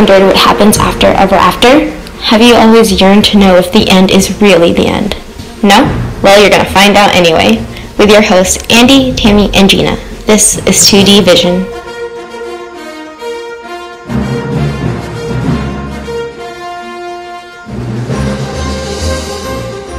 wondered what happens after Ever After? Have you always yearned to know if the end is really the end? No? Well, you're going to find out anyway with your hosts Andy, Tammy, and Gina. This is 2D Vision.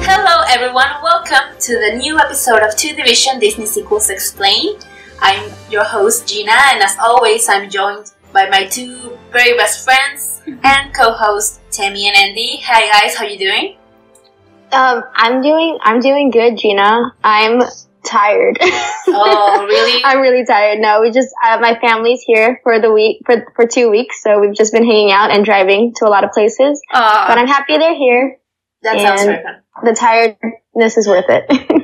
Hello everyone, welcome to the new episode of 2D Vision Disney Sequels Explained. I'm your host Gina and as always I'm joined by my two very best friends and co-hosts Tammy and Andy. Hi guys, how you doing? Um, I'm doing I'm doing good, Gina. I'm tired. Oh, really? I'm really tired. No, we just uh, my family's here for the week for for two weeks, so we've just been hanging out and driving to a lot of places. But Uh, I'm happy they're here. that sounds very fun. The tiredness is worth it.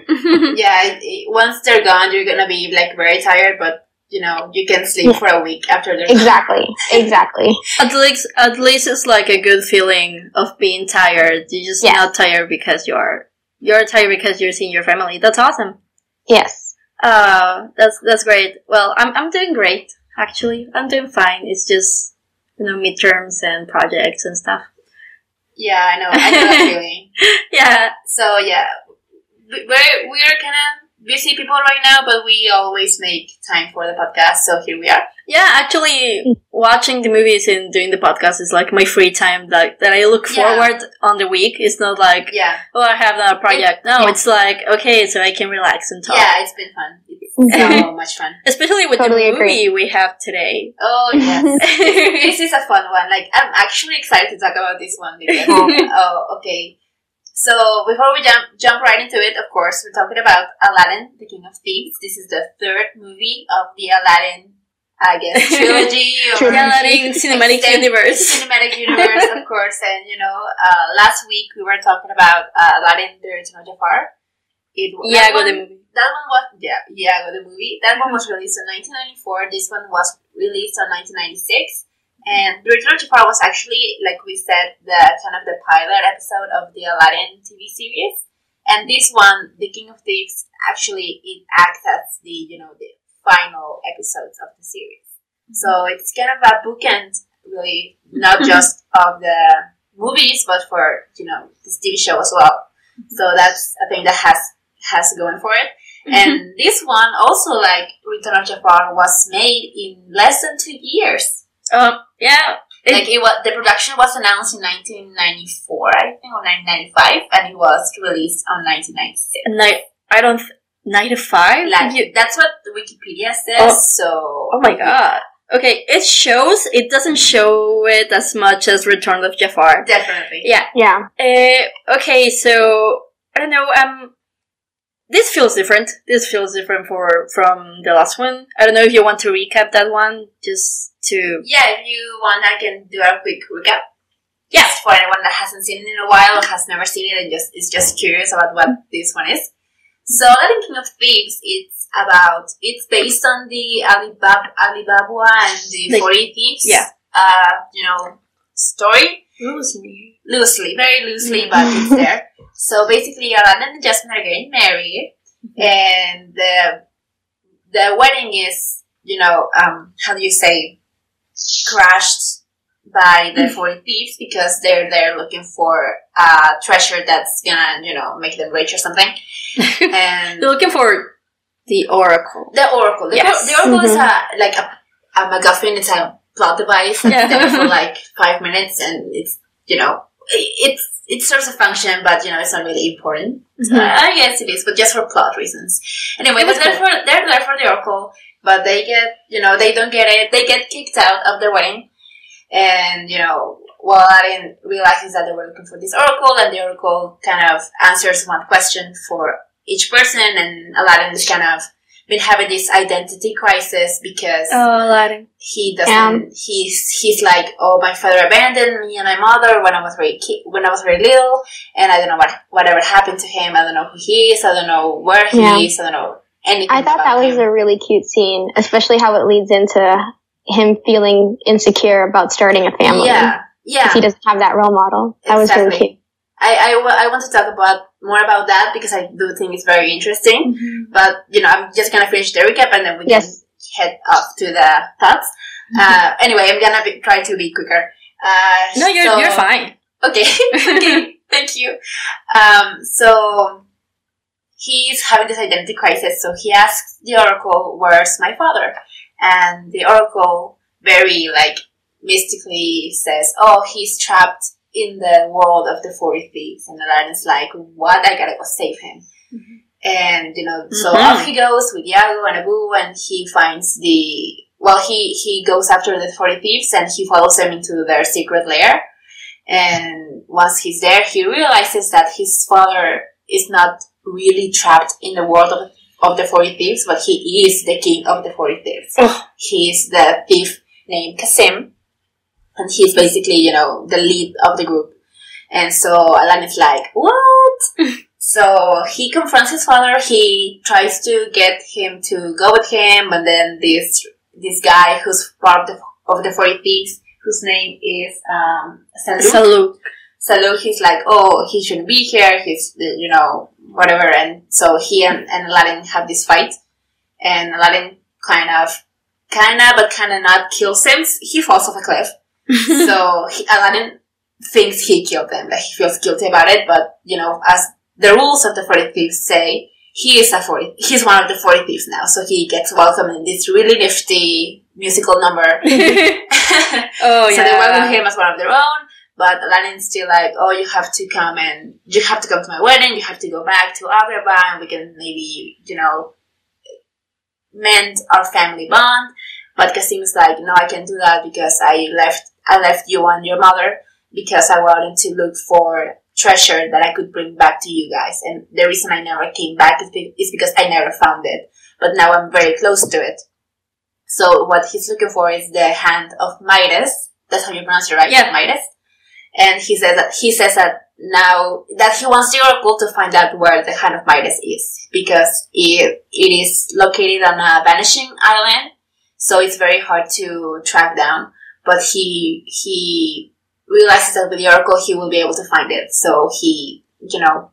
Yeah, once they're gone, you're gonna be like very tired, but you know you can sleep for a week after they're exactly. Exactly. At least, at least it's like a good feeling of being tired. You're just Yeah. not tired because you're you're tired because you're seeing your family. That's awesome. Yes. Uh, that's that's great. Well, I'm I'm doing great actually. I'm doing fine. It's just you know midterms and projects and stuff. Yeah, I know. I know that feeling. Yeah, So yeah, we- we're we're kind of busy people right now, but we always make time for the podcast. So here we are. yeah. Actually, watching the movies and doing the podcast is like my free time. That that I look Yeah. forward on the week. It's not like Yeah, oh I have another project. No, yeah. it's like okay, so I can relax and talk. yeah, it's been fun. It's so much fun. Especially with Totally the agree. movie we have today. Oh yes, this is a fun one. Like I'm actually excited to talk about this one because oh okay. So before we jump jump right into it, of course, we're talking about Aladdin, the King of Thieves. This is the third movie of the Aladdin, I guess, trilogy or. Aladdin Cinematic Universe. cinematic universe, of course. And you know, uh, last week we were talking about uh, Aladdin, the of Jafar. It, one- the movie. That one was yeah, Iago the movie. That one was released in 1994. This one was released in 1996. And The Return of Jafar was actually, like we said, the kind of the pilot episode of the Aladdin TV series. And this one, The King of Thieves, actually it acts as the you know the final episodes of the series. Mm-hmm. So it's kind of a bookend, really, not just of the movies, but for you know this TV show as well. So that's a thing that has has going for it. Mm-hmm. And this one also, like Return of Jafar, was made in less than two years. Um, yeah. It- like it was, the production was announced in 1994, I think, or 1995, and it was released on 1996. ni- I don't. Th- 95? Like, You- that's what the Wikipedia says. Oh. So, oh my god. Okay, it shows, it doesn't show it as much as Return of Jafar. definitely. Yeah. Yeah. Uh, okay, so, I don't know, um, this feels different. This feels different for from the last one. I don't know if you want to recap that one, just to... Yeah, if you want, I can do a quick recap. Yes, for anyone that hasn't seen it in a while, has never seen it, and just is just curious about what this one is. So, Aladdin King of Thieves, it's about it's based on the Ali Baba, Alibaba and the Like- Forty Thieves. yeah. Uh, you know, story Loosely. Loosely, very loosely, mm. but it's there. So basically, Aladdin and Jasmine are getting married, mm-hmm. and the the wedding is, you know, um, how do you say, crashed by the mm. forty thieves because they're there looking for a treasure that's gonna, you know, make them rich or something. And They're looking for the Oracle. the oracle, the, Yes. the oracle is a mm-hmm. like a, a MacGuffin. It's a plot device. It's Yeah. there for like five minutes, and it's you know it, it serves a function, but you know it's not really important. Mhm. Uh, guess it is, but just for plot reasons. Anyway, but they're, for, they're there for the oracle, but they get you know they don't get it. They get kicked out of their wedding, and you know. Well, Aladdin realizes that they were looking for this oracle, and the oracle kind of answers one question for each person, and Aladdin is kind of been having this identity crisis because Oh, Aladdin. he doesn't. Um, he's he's like, oh, my father abandoned me and my mother when I was very ki- when I was very little, and I don't know what whatever happened to him. I don't know who he is. I don't know where he Yeah. is. I don't know anything. I thought about that was him. a really cute scene, especially how it leads into him feeling insecure about starting a family. yeah, yeah. If he doesn't have that role model. That was really cute. I, I, I want to talk about more about that because I do think it's very interesting. But you know, I'm just gonna finish the recap and then we Yes. can head up to the thoughts. Uh, anyway, I'm gonna be, try to be quicker. Uh, No, you're so- you're fine. Okay. okay. Thank you. Um, so he's having this identity crisis. So he asks the oracle, "Where's my father?" And the oracle, very like mystically, says, "Oh, he's trapped in the world of the forty thieves." And Aladdin's like, "What? I gotta go save him." And you know, so Mhm. off he goes with Iago and Abu, and he finds the well, he he goes after the forty thieves, and he follows them into their secret lair. And once he's there, he realizes that his father is not really trapped in the world of, of the 40 thieves, but he is the king of the 40 thieves. Oh. He's the thief named Kasim, and he's basically, you know, the lead of the group. And so Alan is like, what? so he confronts his father, he tries to get him to go with him, and then this this guy who's part of the, of the 40 thieves, whose name is um, Luke. Saluk. So he's like, oh, he shouldn't be here. He's, you know, whatever. And so he and, and Aladdin have this fight. And Aladdin kind of, kind of, but kind of not kills him. He falls off a cliff. so he, Aladdin thinks he killed them. Like he feels guilty about it. But, you know, as the rules of the 40 Thieves say, he is a 40, he's one of the 40 Thieves now. So he gets welcomed in this really nifty musical number. oh So yeah. they welcome him as one of their own, but Aladdin's still like, oh, you have to come and you have to come to my wedding. You have to go back to Agrabah, and we can maybe, you know, mend our family bond. But Kasim is like, no, I can't do that because I left, I left you and your mother because I wanted to look for treasure that I could bring back to you guys. And the reason I never came back is, because I never found it. But now I'm very close to it. So what he's looking for is the hand of Midas. That's how you pronounce it, right? Yeah. Midas. And he says that he says that now that he wants the oracle to find out where the hand of Midas is because it, it is located on a vanishing island, so it's very hard to track down. But he he realizes that with the oracle he will be able to find it. So he you know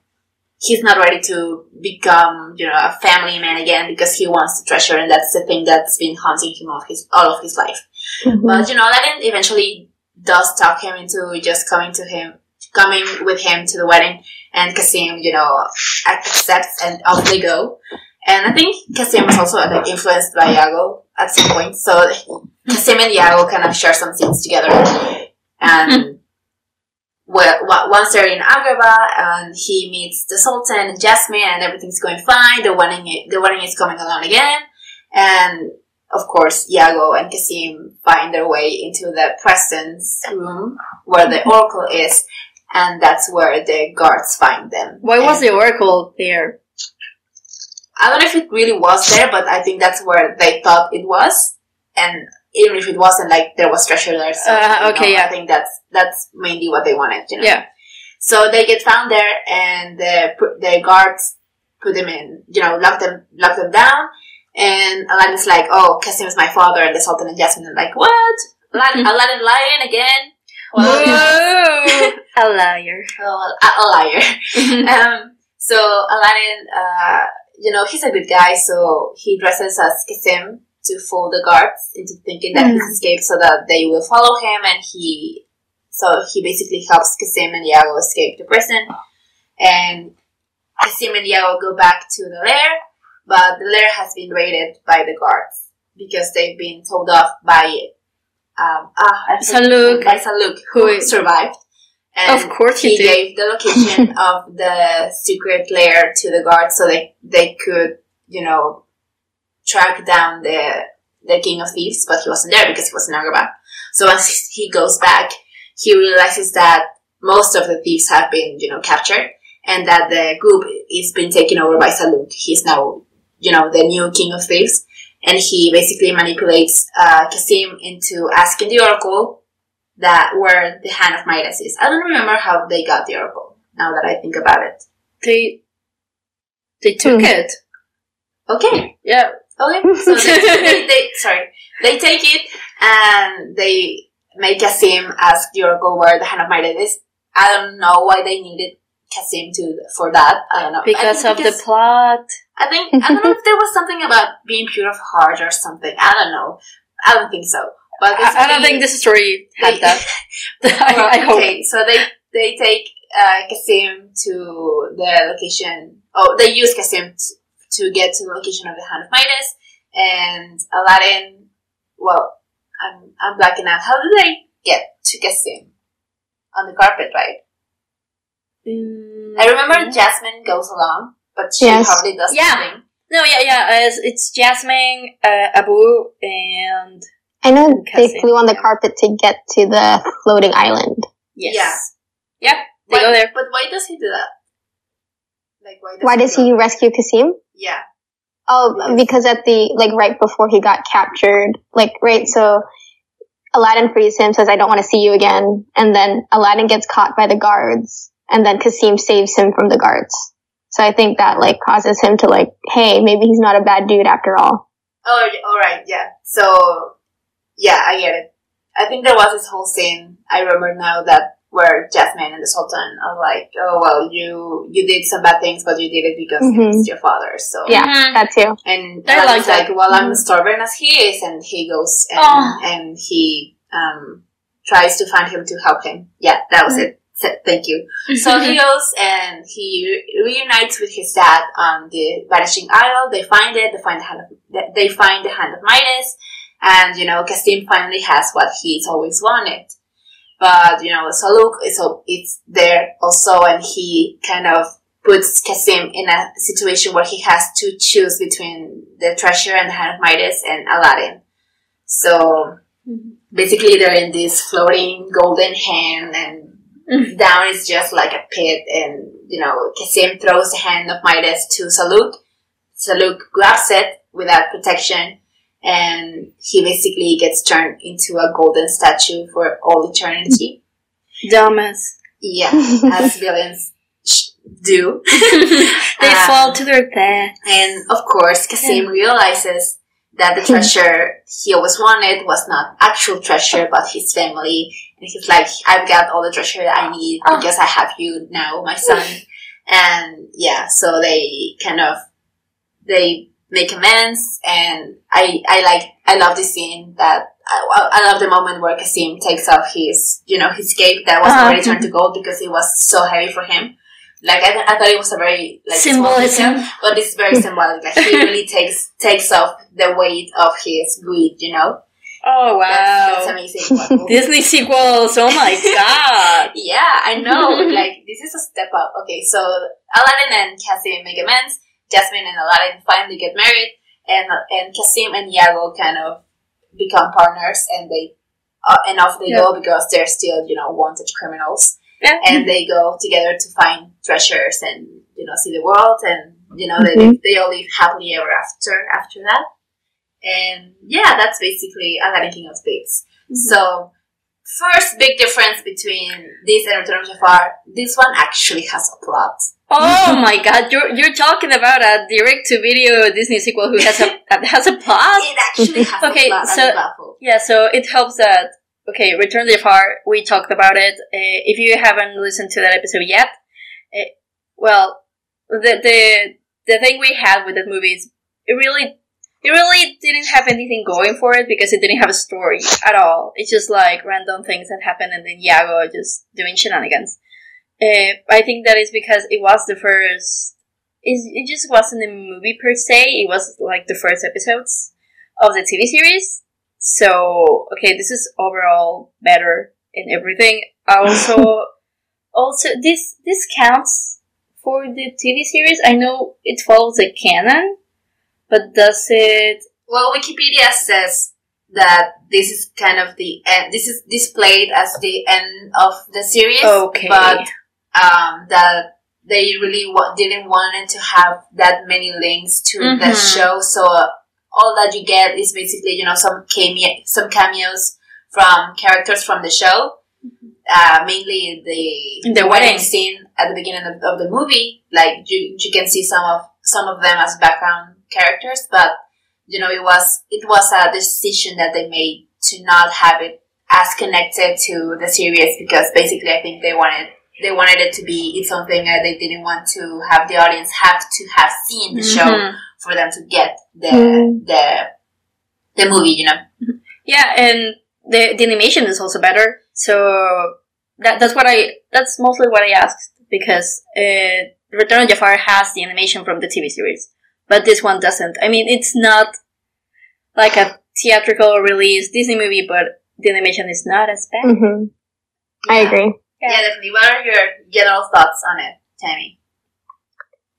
he's not ready to become you know a family man again because he wants the treasure and that's the thing that's been haunting him all of his all of his life. Mm-hmm. But you know, Aladdin eventually does talk him into just coming to him, coming with him to the wedding, and Kasim, you know, accepts and off they go. And I think Kasim was also like, influenced by Iago at some point, so Kasim and Iago kind of share some scenes together. And hmm. well, once they're in Agrabah, and he meets the Sultan and Jasmine, and everything's going fine. The wedding, the wedding is coming along again, and of course, Iago and Kasim find their way into the presence room where the oracle is, and that's where the guards find them. Why was And the oracle there? I don't know if it really was there, but I think that's where they thought it was, and even if it wasn't, like there was treasure there. So Uh, you know, okay, yeah. I think that's that's mainly what they wanted. You know? Yeah. So they get found there, and the the guards put them in, you know, lock them lock them down. And Aladdin's like, "Oh, Kasim is my father," and the Sultan and Jasmine are like, "What? Aladdin, Aladdin lying again?" Well, Whoa! a liar. well, a, a liar. um, so Aladdin, uh, you know, he's a good guy, so he dresses as Kasim to fool the guards into thinking that he's escaped, so that they will follow him, and he, so he basically helps Kasim and Iago escape the prison, and Kasim and Iago go back to the lair, but the lair has been raided by the guards because they've been told off by um, ah, Saluk. by Saluk, Who survived. And Of course he he gave the location of the secret lair to the guards so they they could, you know, track down the the king of thieves, but he wasn't there because he was in Agrabah. So as he goes back, he realizes that most of the thieves have been, you know, captured, and that the group is being taken over by Saluk. He's now, you know, the new king of thieves, and he basically manipulates uh, Kasim into asking the oracle that where the hand of Midas is. I don't remember how they got the oracle. Now that I think about it. They they took Hmm. it. Okay. Yeah. Okay. So they, they, sorry, they take it and they make Kasim ask oracle where the hand of Midas is. I don't know why they needed Kasim to for that. I don't know Because of because- the plot. I think I don't know if there was something about being pure of heart or something. I don't know. I don't think so. But I, I don't think this story had that. I, I hope. Okay, so they they take uh, Kasim to the location. Oh, they use Kasim t- to get to the location of the Hand of Midas, and Aladdin. Well, I'm I'm blacking out. How did they get to Kasim on the carpet? Right. Mm, I remember Jasmine goes along, but she Yes. probably does Yeah. something. No, yeah, yeah. Uh, it's, it's Jasmine, uh, Abu, and I know And they flew on the carpet to get to the floating island. yes. Yep, they Why- go there. But why does he do that? Like why? Does Why does he rescue Kasim? Yeah. Oh, because at the like right before he got captured, like right. So Aladdin frees him, says, "I don't want to see you again," and then Aladdin gets caught by the guards, and then Kasim saves him from the guards. So I think that like causes him to like, hey, maybe he's not a bad dude after all. Oh, all right, yeah. So, yeah, I get it. I think there was this whole scene. I remember now that where Jasmine and the Sultan are like, "Oh well, you you did some bad things, but you did it because Mhm. it's your father." So, Yeah, Mhm. that too. and I like that. like, "Well, I'm Mhm. stubborn as he is," and he goes and Oh. and he um tries to find him to help him. Yeah, that was it. So, Thank you. So he goes and he reunites with his dad on the Vanishing Isle. They find it. They find the hand of they find the hand of Midas, and you know Kasim finally has what he's always wanted. But you know Saluk is it's there also, and he kind of puts Kasim in a situation where he has to choose between the treasure and the hand of Midas and Aladdin. So basically, they're in this floating golden hand and Mhm. down is just like a pit and you know Kasim throws the hand of Midas to Saluk. Saluk grabs it without protection and he basically gets turned into a golden statue for all eternity. Dumbass. Yeah, as villains do. they Um, fall to their death. And of course, Kasim realizes that the treasure he always wanted was not actual treasure, but his family. And he's like, I've got all the treasure that I need Oh. because I have you now, my son. and yeah, so they kind of, they make amends and I, I like, I love the scene that, I, I love the moment where Kasim takes off his, you know, his cape that was Uh-huh. already turned to gold because it was so heavy for him. Like, I, I thought it was a very, like, small detail Symbolism. but it's very symbolic. Like he really takes takes off the weight of his greed. You know, Oh wow. that's, that's amazing. Disney sequels. Oh my god. yeah, I know. like this is a step up. Okay, so Aladdin and Kasim make amends. Jasmine and Aladdin finally get married, and and Kasim and Iago kind of become partners, and they uh, and off they go because they're still you know wanted criminals. Yeah. and they go together to find treasures and you know see the world and you know they Mhm. they all live happily ever after after that and yeah that's basically Aladdin King of Thieves so first big difference between this and Return of Jafar this one actually has a plot Oh my god, you're you're talking about a direct to video Disney sequel who has a that has a plot? it actually has Okay, a plot so-. Yeah, so it helps that okay, Return of Jafar. we talked about it. Uh, if you haven't listened to that episode yet, uh, well, the the the thing we had with that movie is it really it really didn't have anything going for it because it didn't have a story at all. It's just like random things that happen and then Iago just doing shenanigans. Uh, I think that is because it was the first. It, it just wasn't a movie per se. It was like the first episodes of the TV series. So okay, this is overall better in everything. Also, also this this counts for the TV series. I know it follows a canon, but does it? well Wikipedia says that this is kind of the end this is displayed as the end of the series Okay. but um, that they really wa- didn't want it to have that many links to the Mhm. show. So uh, all that you get is basically you know some cameo, some cameos from characters from the show. Uh, mainly the The wedding. scene at the beginning of, of the movie, like you, you can see some of some of them as background characters, but you know it was it was a decision that they made to not have it as connected to the series because basically I think they wanted they wanted it to be its own thing and they didn't want to have the audience have to have seen the show Mhm. for them to get the Mm. the the movie, you know. Yeah, and the the animation is also better. So that that's what I that's mostly what I asked because uh, Return of Jafar has the animation from the TV series, but this one doesn't. I mean, it's not like a theatrical release Disney movie, but the animation is not as bad. hmm I agree. Yeah, definitely. What are your general thoughts on it, Tammy?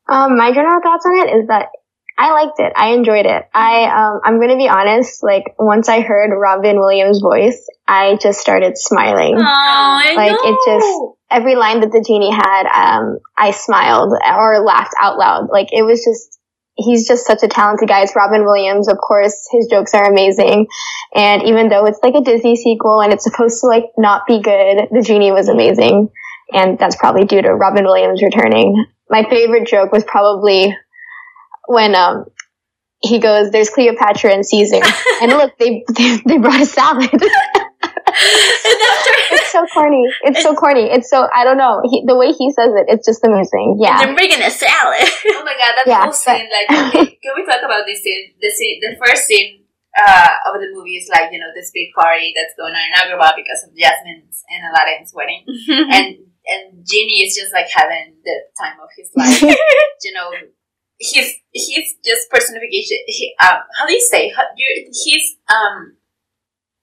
Um, my general thoughts on it is that I liked it. I enjoyed it. I um, I'm gonna be honest. Like once I heard Robin Williams' voice, I just started smiling. Oh, I Like, know. it just- Every line that the genie had, um, I smiled or laughed out loud. Like it was just. He's just such a talented guy. It's Robin Williams, of course. His jokes are amazing, and even though it's like a Disney sequel and it's supposed to like not be good, the genie was amazing, and that's probably due to Robin Williams returning. My favorite joke was probably when um he goes, "There's Cleopatra and Caesar," and look, they they, they brought a salad. and after it's so corny. It's so corny. It's so I don't know. He, the way he says it, it's just amazing. Yeah. they're making a salad. Oh my god, that Yeah, whole scene, like, okay, can we talk about this scene? The scene, the first scene uh, of the movie is like, you know, this big party that's going on in Agrabah because of Jasmine's and Aladdin's wedding. and and Genie is just like having the time of his life. you know, he's he's just personification. He, um, how do you say? How, you he's um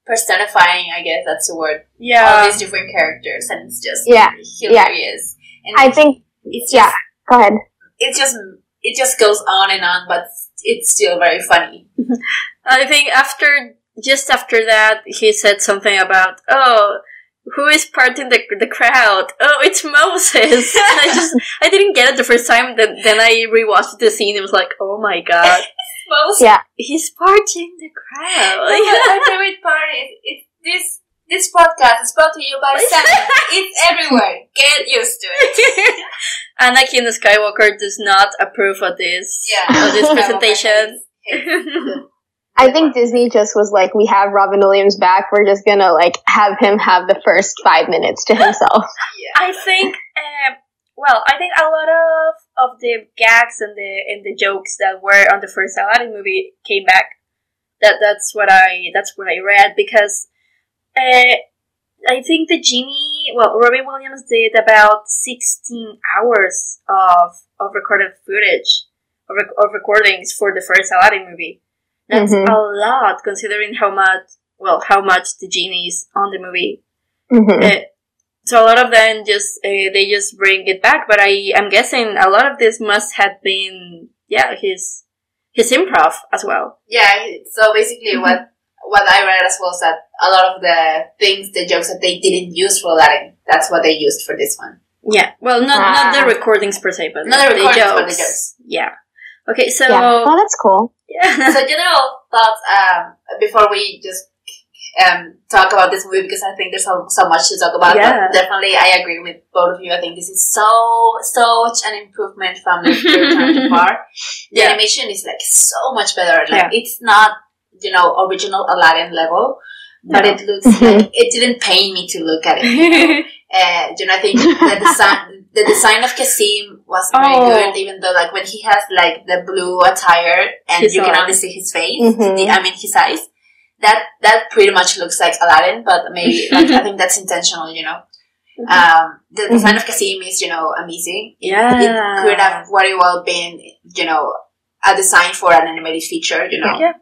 personifying. I guess that's the word. Yeah. All these different characters, and it's just Yeah, hilarious. And I think. it's just Yeah. Go ahead. it just it just goes on and on, but it's still very funny. I think after just after that, he said something about oh. Who is parting the the crowd? Oh, it's Moses. I just I didn't get it the first time. Then then I rewatched the scene. It was like, oh my god, Most Yeah. he's parting the crowd. my favorite part is it, this this podcast is brought to you by Sam. it's everywhere. Get used to it. Anakin the Skywalker does not approve of this Yeah. of this presentation. I think Disney just was like, we have Robin Williams back. We're just gonna like have him have the first five minutes to himself. yeah. I think, um, well, I think a lot of of the gags and the and the jokes that were on the first Aladdin movie came back. That that's what I that's what I read because, uh, I think the genie. Well, Robin Williams did about sixteen hours of of recorded footage of, rec- of recordings for the first Aladdin movie. That's Mhm. a lot considering how much well how much the genie is on the movie. hmm Uh, so a lot of them just uh, they just bring it back, but I am guessing a lot of this must have been yeah his his improv as well. Yeah, so basically what what I read as well is that a lot of the things, the jokes that they didn't use for Aladdin, that's what they used for this one. Yeah, well, not not the Ah. recordings per se, but Not the the recordings, jokes. but the jokes. Yeah. Okay, so Yeah. Oh, that's cool. yeah. so general thoughts um, before we just um, talk about this movie because I think there's so, so much to talk about. Yeah. But definitely, I agree with both of you. I think this is so such an improvement from the Return of Jafar. The Yeah. animation is like so much better. Like Yeah. it's not you know original Aladdin level, but No. it looks like it didn't pain me to look at it. You know? Uh, you know, I think the design, the design of Kasim was very Oh. good, even though like when he has like the blue attire and His you can only see his face, Mhm. the, I mean his eyes. That that pretty much looks like Aladdin, but maybe like I think that's intentional, you know. Um, the design of Kasim is, you know, amazing. It, Yeah. it could have very well been, you know, a design for an animated feature, you know. Yeah.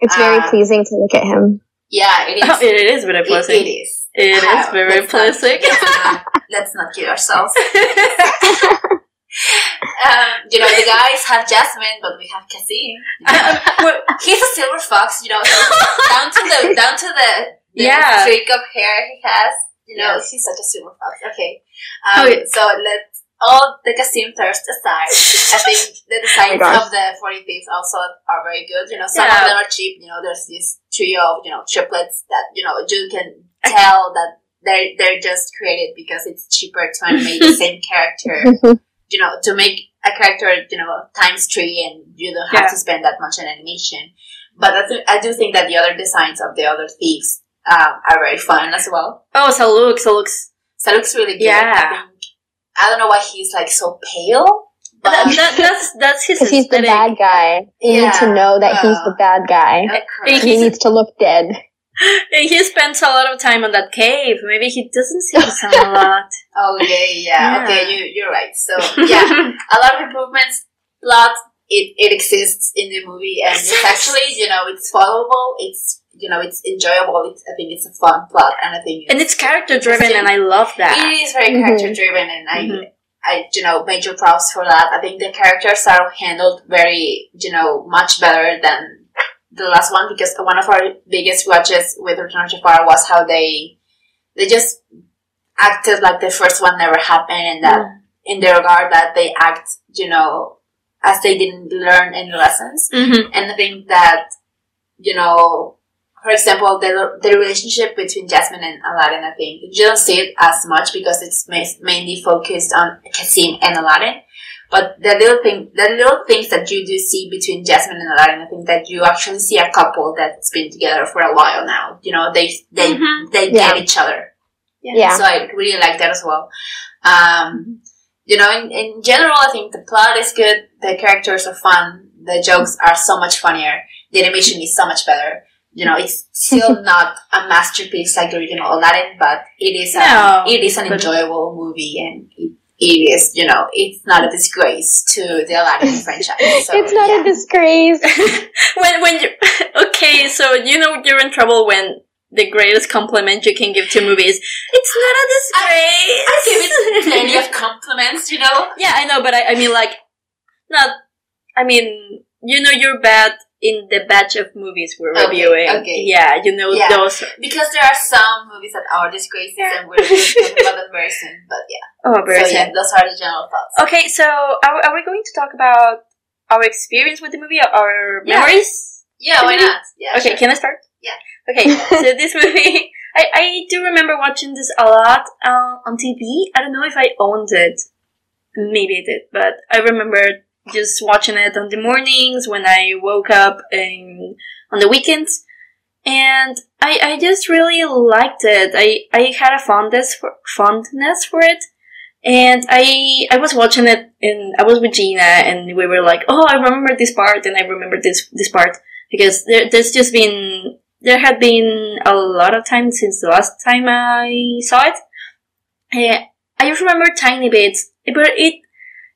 It's very Uh, pleasing to look at him. Yeah, it is. Oh, it is very It- it is. It is Uh, very let's not- let's, not, let's not kid ourselves. Um, you know, the guys have Jasmine, but we have. Well, He's a silver fox, you know, down to the down to the, the Yeah. streak of hair he has. You know, Yes. he's such a silver fox. Okay, um, Okay. so let's all the Kasim thirst aside. I think the designs gosh. of the Forty Thieves also are very good. You know, some Yeah. of them are cheap. You know, there's this trio of you know triplets that you know you can tell that they're they're just created because it's cheaper to animate the same character you know, to make a character, you know, times three and you don't have Yeah. to spend that much on animation. But I, th- I do think that the other designs of the other thieves um, are very fun as well. oh, Saluk, so looks. Saluk really good. Yeah. I think, I don't know why he's like so pale, but That, that, that's that's his Because he's the bad guy. You need to know that he's Uh, the bad guy. He needs to look dead. He spends a lot of time on that cave. Maybe he doesn't see the sun a lot. Okay, yeah, Yeah. okay, you, you're right. So, yeah, a lot of improvements. Plot, it, it exists in the movie, and it's actually, you know, it's followable, it's, you know, it's enjoyable, it's, I think it's a fun plot, and I think it's, and it's character driven, and I love that. It is very Mhm. character driven, and I, Mhm. I, you know, major props for that. I think the characters are handled very, you know, much better than the last one because one of our biggest watches with Return of Jafar was how they, they just acted like the first one never happened, and that in the regard that they act, you know, as they didn't learn any lessons. Mm-hmm. And I think that, you know, for example, the, the relationship between Jasmine and Aladdin, I think, you don't see it as much because it's ma- mainly focused on Kasim and Aladdin. But the little thing, the little things that you do see between Jasmine and Aladdin, I think that you actually see a couple that's been together for a while now. You know, they, they, Mhm. they Yeah. get each other. Yeah. So I really like that as well. Um, you know, in, in general, I think the plot is good. The characters are fun. The jokes are so much funnier. The animation is so much better. You know, it's still not a masterpiece like the original Aladdin, but it is a, No, it is an enjoyable movie and it, it is, you know, it's not a disgrace to the Aladdin franchise. So, it's not yeah. a disgrace. when when you okay, so you know you're in trouble when the greatest compliment you can give to movies. It's not a disgrace. I give it plenty of compliments, you know? yeah, I know, but I, I mean like not. I mean, you know, you're bad in the batch of movies we're Okay, reviewing. okay. Yeah, you know Yeah. those. Because there are some movies that are disgraces and we're going to talk about them very soon, but yeah. Oh, very So yeah, those are the general thoughts. Okay, so are, are we going to talk about our experience with the movie, our Yeah. memories? Yeah, why not? Yeah, okay, sure. can I start? Yeah. Okay, so this movie, I, I do remember watching this a lot uh, on TV. I don't know if I owned it. Maybe I did, but I remember just watching it on the mornings when I woke up and on the weekends. And I, I just really liked it. I, I had a fondness for, fondness for it. And I I was watching it and I was with Gina and we were like, oh, I remember this part and I remember this this part because there, there's just been there had been a lot of time since the last time I saw it. Eh, I just remember tiny bits, but it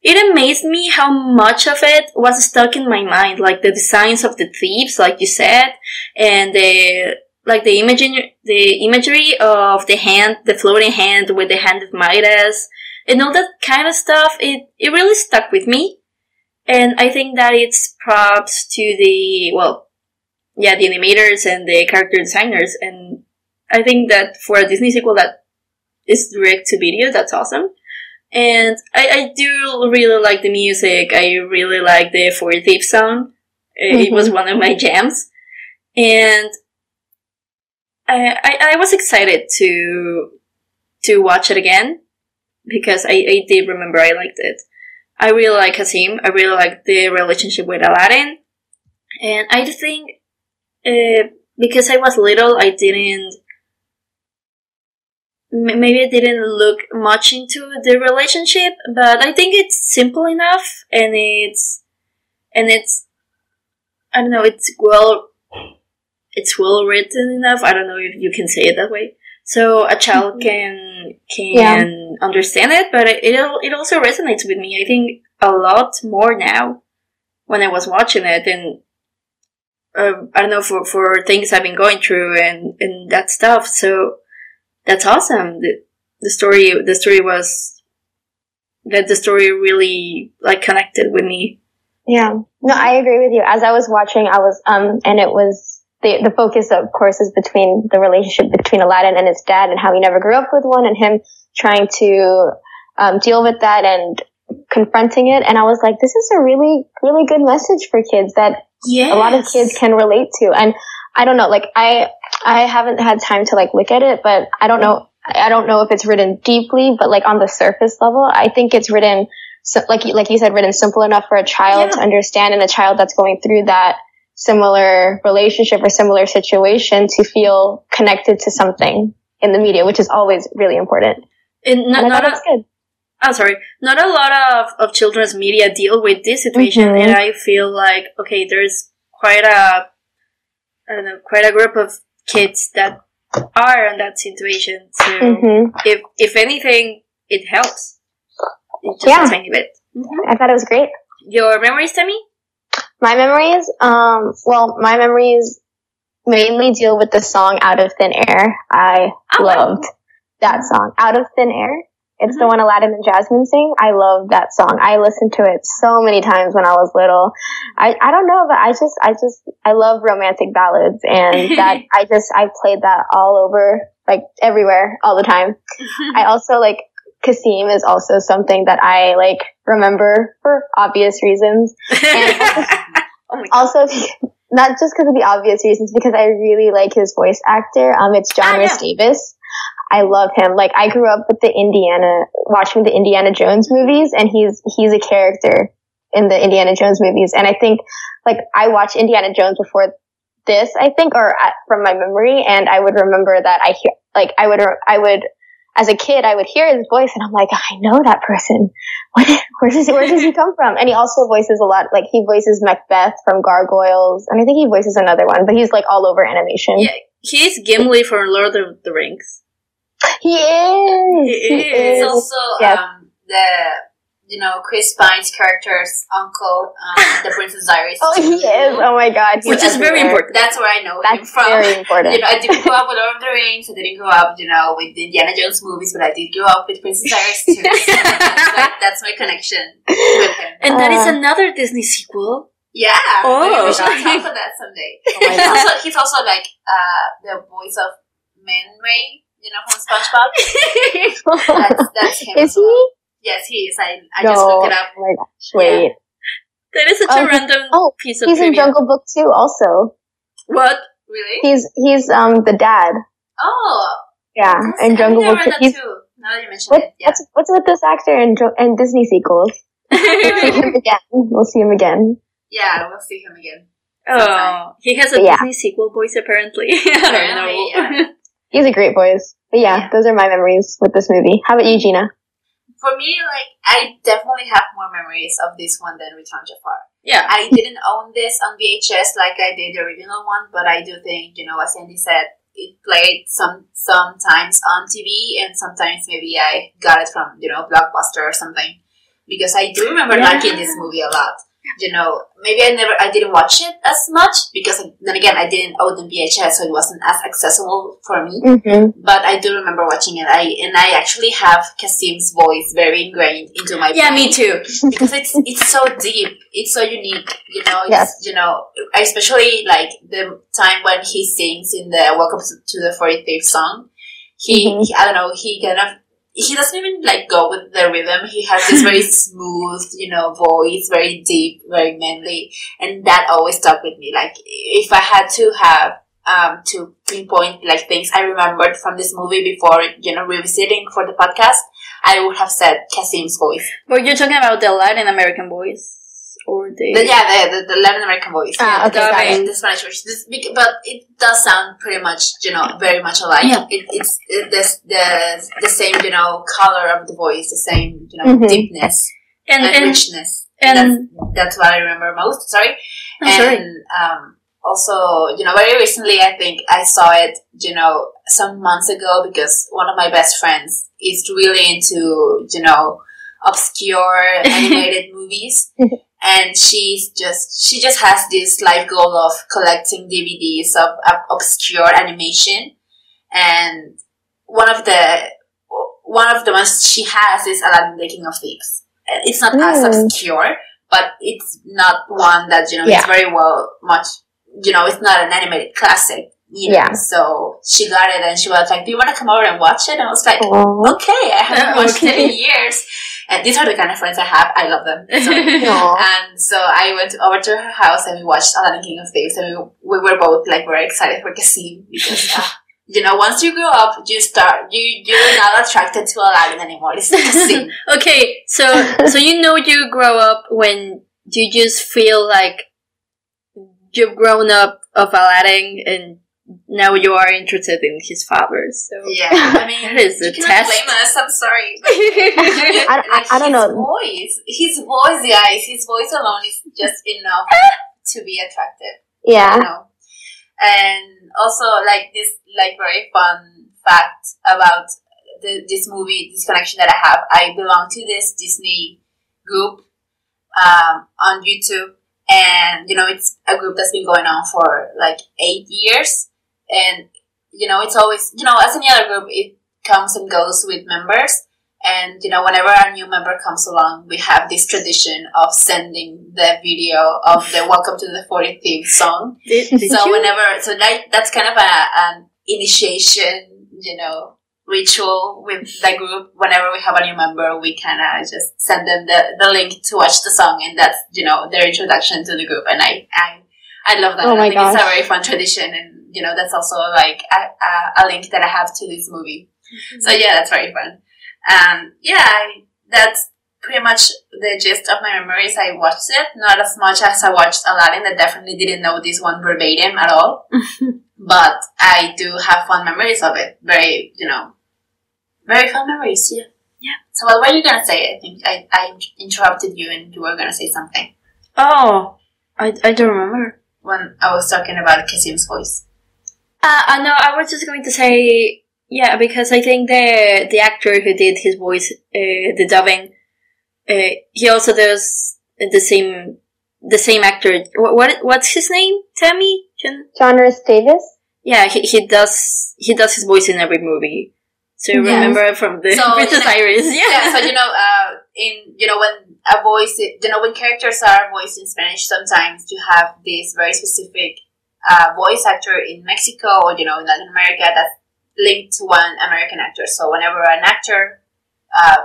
it amazed me how much of it was stuck in my mind, like the designs of the thieves, like you said, and the like the imagery the imagery of the hand, the floating hand with the hand of Midas, and all that kind of stuff. It it really stuck with me, and I think that it's props to the well yeah, the animators and the character designers. And I think that for a Disney sequel that is direct to video, that's awesome. And I, I do really like the music. I really like the Four Thief song. Uh, It was one of my jams. And I, I, I was excited to, to watch it again because I, I did remember I liked it. I really like Kasim. I really like the relationship with Aladdin. And I think uh, because I was little, I didn't. Maybe I didn't look much into the relationship, but I think it's simple enough, and it's, and it's, I don't know, it's well, it's well written enough. I don't know if you can say it that way. So a child can can understand it, but it it it also resonates with me. I think a lot more now when I was watching it, and uh, I don't know for for things I've been going through and and that stuff. So that's awesome. The the story the story was that the story really like connected with me. Yeah. No, I agree with you. As I was watching, I was, um, and it was, the, the focus, of course, is between the relationship between Aladdin and his dad and how he never grew up with one and him trying to, um, deal with that and confronting it. And I was like, this is a really, really good message for kids that Yeah, a lot of kids can relate to. And I don't know, like I, I haven't had time to like look at it, but I don't know, I don't know if it's written deeply, but like on the surface level, I think it's written, so, like, you- like you said, written simple enough for a child Yeah. to understand and a child that's going through that similar relationship or similar situation to feel connected to something in the media, which is always really important. And not, And not a, good. I'm sorry, not a lot of, of children's media deal with this situation, Mhm. and I feel like okay, there's quite a I don't know, quite a group of kids that are in that situation to hmm if if anything it helps just Yeah. a tiny bit I thought it was great. your memories Tammy? My memories, um, well, my memories mainly deal with the song Out of Thin Air. I Oh, loved that song. Out of Thin Air. It's the one Aladdin and Jasmine sing. I love that song. I listened to it so many times when I was little. I, I don't know, but I just, I just, I love romantic ballads and that, I just, I played that all over, like everywhere, all the time. I also like Kasim is also something that I like remember for obvious reasons. Oh also not just because of the obvious reasons, because I really like his voice actor. Um, it's John Ah, Rhys yeah. Davies. I love him. Like I grew up with the Indiana, watching the Indiana Jones movies, and he's he's a character in the Indiana Jones movies. And I think like I watched Indiana Jones before this, I think, or uh, from my memory, and I would remember that I hear like I would I would as a kid I would hear his voice, and I'm like I know that person. Where, where does where does he come from? And he also voices a lot. Like he voices Macbeth from Gargoyles, and I think he voices another one, but he's like all over animation. yeah he's Gimli from Lord of the Rings He is. He He is. It's is. also Yes. um, the you know Chris Pine's character's uncle, um, the Princess Diaries. Oh, he is. Oh my god. he's which is very important That's where I know him from. very important. You know, I didn't grow up with Lord of the Rings. I didn't grow up, you know, with the Indiana Jones movies, but I did grow up with Princess Diaries too. So that's, my, that's my connection with him. and that is Uh. another Disney sequel Yeah. Oh. maybe we should talk about that someday. Oh my he's, also, he's also like uh, the voice of Man Ray, you know, from SpongeBob. That's, that's him. is he? Yes, he is. I, I no. just looked it up. Oh my gosh. Wait. that is such Oh, a random oh, piece of He's in Jungle Book too. Also, what Really? he's he's um the dad. Oh, Yeah, yes, in Jungle Book. read too. He's too. Now that you mention what, it, yeah. what's what's with this actor in Jo- in Disney sequels? We'll see him again. We'll see him again. Yeah, we'll see him again. oh he has a Yeah. Disney sequel voice apparently I don't Apparently, know yeah. He's a great voice. But yeah, Yeah. those are my memories with this movie. How about you, Gina? For me, like, I definitely have more memories of this one than Return to Jafar. yeah I didn't own this on VHS like I did the original one, but I do think, you know, as Andy said, it played some sometimes on TV and sometimes maybe I got it from, you know, Blockbuster or something. Because I do remember Yeah. liking this movie a lot. You know, maybe I never, I didn't watch it as much because then again, I didn't own the VHS, so it wasn't as accessible for me. Mm-hmm. But I do remember watching it. I and I actually have Kasim's voice very ingrained into my yeah brain me too because it's it's so deep, it's so unique. You know, it's, Yes. you know, especially like the time when he sings in the "Welcome to the Forty Fifth Song." He, Mhm. he, I don't know, he kind of he doesn't even like go with the rhythm. He has this very smooth, you know, voice, very deep, very manly, and that always stuck with me. Like if I had to have um to pinpoint like things I remembered from this movie before, you know, revisiting for the podcast, I would have said Kasim's voice. but you're talking about the Latin American voice or the The, yeah, the, the, the Latin American voice. Ah, okay, the, got the, the Spanish version. This, but it does sound pretty much, you know, very much alike. Yeah. It, it's it, the, the, the same, you know, color of the voice, the same, you know, Mhm. deepness and and, and richness. and- that's, that's what I remember most. Sorry. I'm and sorry. um, also, you know, very recently, I think I saw it, you know, some months ago because one of my best friends is really into, you know, obscure animated movies. And she's just, she just has this life goal of collecting DVDs of, of obscure animation. And one of the, one of the ones she has is Aladdin the King of Thieves. It's not as Mm. obscure, but it's not one that, you know, Yeah. it's very well much, you know, it's not an animated classic. You know? Yeah. So she got it and she was like, do you want to come over and watch it? And I was like, Aw. okay, I haven't watched it in years. And these are the kind of friends I have. I love them. So, and so I went over to her house and we watched Aladdin King of Thieves and we, we were both like very excited for Cassim because, uh, you know, once you grow up, you start, you, you're not attracted to Aladdin anymore. It's Cassim. okay, so so you know you grow up when you just feel like you've grown up of Aladdin and now you are interested in his father. So yeah. I mean, That is you a test. blame us. I'm sorry. But I, I, like I don't know his know. voice, his voice, guys, his voice alone is just enough to be attractive. Yeah. you know. and also like this like very fun fact about the, this movie, this connection that I have. I belong to this Disney group um, on YouTube, and you know it's a group that's been going on for like eight years, and you know it's always you know as any other group, it comes and goes with members. And you know, whenever a new member comes along, we have this tradition of sending the video of the "Welcome to the 45th" song. Did, did so you? whenever, so that, that's kind of a, an initiation, you know, ritual with the group. Whenever we have a new member, we kind of just send them the, the link to watch the song, and that's you know their introduction to the group. And I I, I love that. Oh I think it's a very fun tradition, and you know that's also like a, a, a link that I have to this movie. So yeah, that's very fun. Um, yeah, I, that's pretty much the gist of my memories. I watched it, not as much as I watched Aladdin. I definitely didn't know this one verbatim at all, but I do have fun memories of it. Very, you know, very fun memories. Yeah, yeah. So what were you gonna say? I think I, I interrupted you, and you were gonna say something Oh, I, I don't remember. when I was talking about Kasim's voice. Uh, uh, no, I was just going to say, yeah, because I think the the actor who did his voice, uh, the dubbing, uh, he also does the same the same actor. What, what what's his name? Tammy? Jen? John Rhys Davies. Yeah, he, he does he does his voice in every movie. So you Yes. remember from the So, Princess you know- Iris, yeah. yeah, so you know, uh, in you know when a voice, you know when characters are voiced in Spanish, sometimes you have this very specific uh, voice actor in Mexico or you know in Latin America that's linked to one American actor. So whenever an actor uh,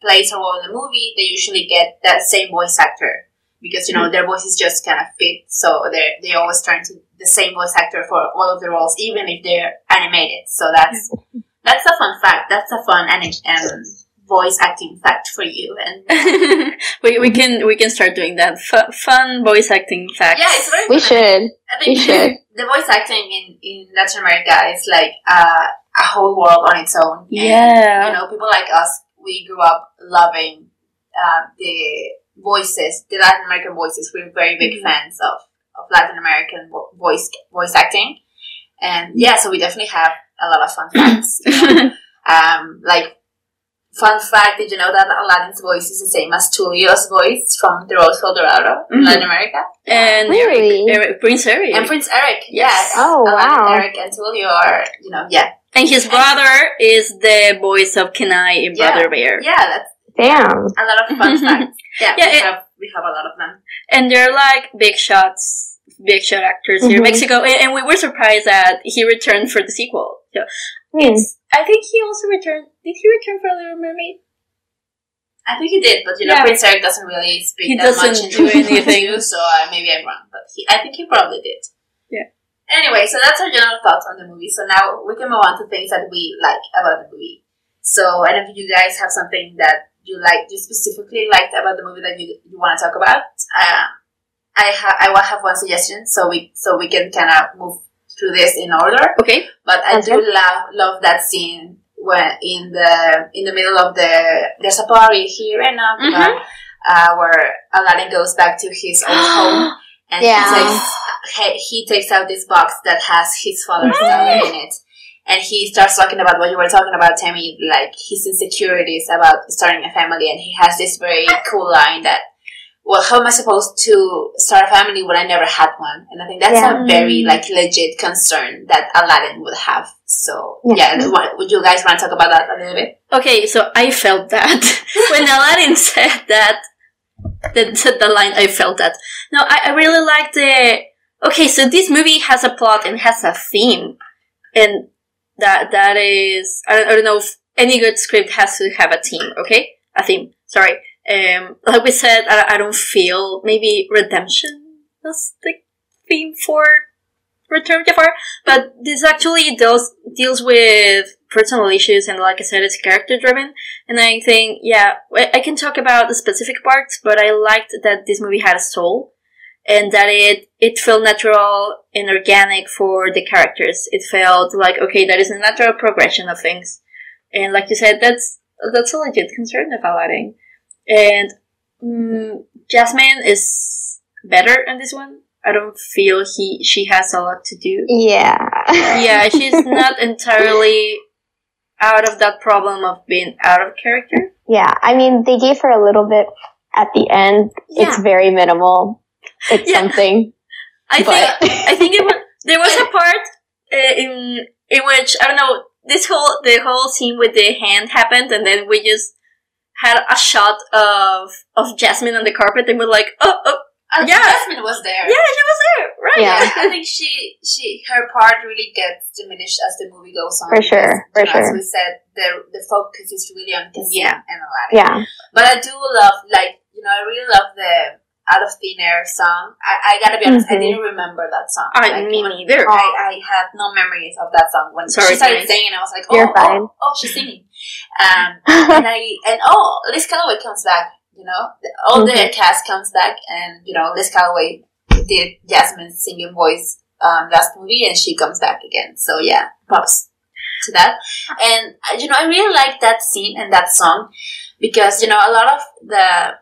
plays a role in the movie, they usually get that same voice actor because you know their voices just kind of fit. So they they always turn to the same voice actor for all of the roles, even if they're animated. So that's that's a fun fact. That's a fun and um, voice acting fact for you. And we, we can we can start doing that. F- fun voice acting facts. yeah, it's very. We fun. should. I think we should. the voice acting in in Latin America is like uh, a whole world on its own. And, Yeah. you know, people like us, we grew up loving uh, the voices, the Latin American voices. We're very big Mhm. fans of, of Latin American vo- voice voice acting, and yeah, so we definitely have a lot of fun facts. you know. Um, like, fun fact, did you know that Aladdin's voice is the same as Tulio's voice from The Road to El Dorado in Mhm. Latin America? and Really? Eric, Eric, Prince Eric. And Prince Eric, Yes. yes. Oh, Aladdin, wow. Eric and Tulio are, you know, yeah. And his brother is the voice of Kenai in Yeah. Brother Bear. Yeah, that's Damn. a lot of fun facts. Yeah, Yeah, we, it- have, we have a lot of them. And they're like big shots, big shot actors here in Mhm. Mexico. And, and we were surprised that he returned for the sequel. So It's, I think he also returned. Did he return for Little Mermaid? I think he did, but you know, Yeah. Prince Eric doesn't really speak He that much doesn't into anything. so uh, maybe I'm wrong. But he, I think he probably did. Yeah. Anyway, so that's our general thoughts on the movie. So now we can move on to things that we like about the movie. So, and if you guys have something that you like, you specifically liked about the movie that you, you want to talk about, uh, I ha- I will have one suggestion, so we so we can kind of move through this in order. Okay. But I Sounds do love love that scene when in the in the middle of the there's a party here and now Mhm. uh, where Aladdin goes back to his old home and Yeah. he takes he, he takes out this box that has his father's name in it. And he starts talking about what you were talking about, Tammy, like his insecurities about starting a family. And he has this very cool line that, well, how am I supposed to start a family when I never had one? And I think that's Yeah. a very, mm. like, legit concern that Aladdin would have. So, Yeah. yeah, what- would you guys want to talk about that a little bit? Okay, so I felt that when Aladdin said that, that said the line, I felt that. No, I, I really like the. Okay, so this movie has a plot and has a theme, and that that is I don't, I don't know if any good script has to have a theme. Okay, a theme. Sorry. Um, like we said, I, I don't feel maybe redemption was the theme for Return of Jafar, but this actually deals deals with personal issues, and like I said, it's character driven. And I think, yeah, I I can talk about the specific parts, but I liked that this movie had a soul, and that it it felt natural and organic for the characters. It felt like okay, that is a natural progression of things, and like you said, that's that's a legit concern of Aladdin. And mm, Jasmine is better in this one. I don't feel he she has a lot to do. Yeah. Yeah, she's not entirely out of that problem of being out of character. Yeah, I mean, they gave her a little bit at the end. Yeah. It's very minimal. It's Yeah. something. I But- think I think it was, there was a part uh, in in which I don't know this whole the whole scene with the hand happened, and then we just had a shot of of Jasmine on the carpet, and we're like, oh, oh, Uh, Yeah. Jasmine was there. yeah, she was there, right? Yeah. I think she she her part really gets diminished as the movie goes on. For sure, for you know, As sure. we said, the the focus is really on Kasim Yeah. and Aladdin. Yeah. But I do love, like, you know, I really love the Out of Thin Air song. I, I gotta be honest, I Mhm. didn't remember that song. I Like, me neither. I, I had no memories of that song. When Sorry, she started singing, I was like, oh, You're fine. oh, oh, she's singing. Um, and I, and oh, Liz Callaway comes back, you know, The- all the Mhm. cast comes back, and, you know, Liz Callaway did Jasmine's singing voice um, last movie, and she comes back again. So, yeah, props to that. And, uh, you know, I really like that scene and that song because, you know, a lot of the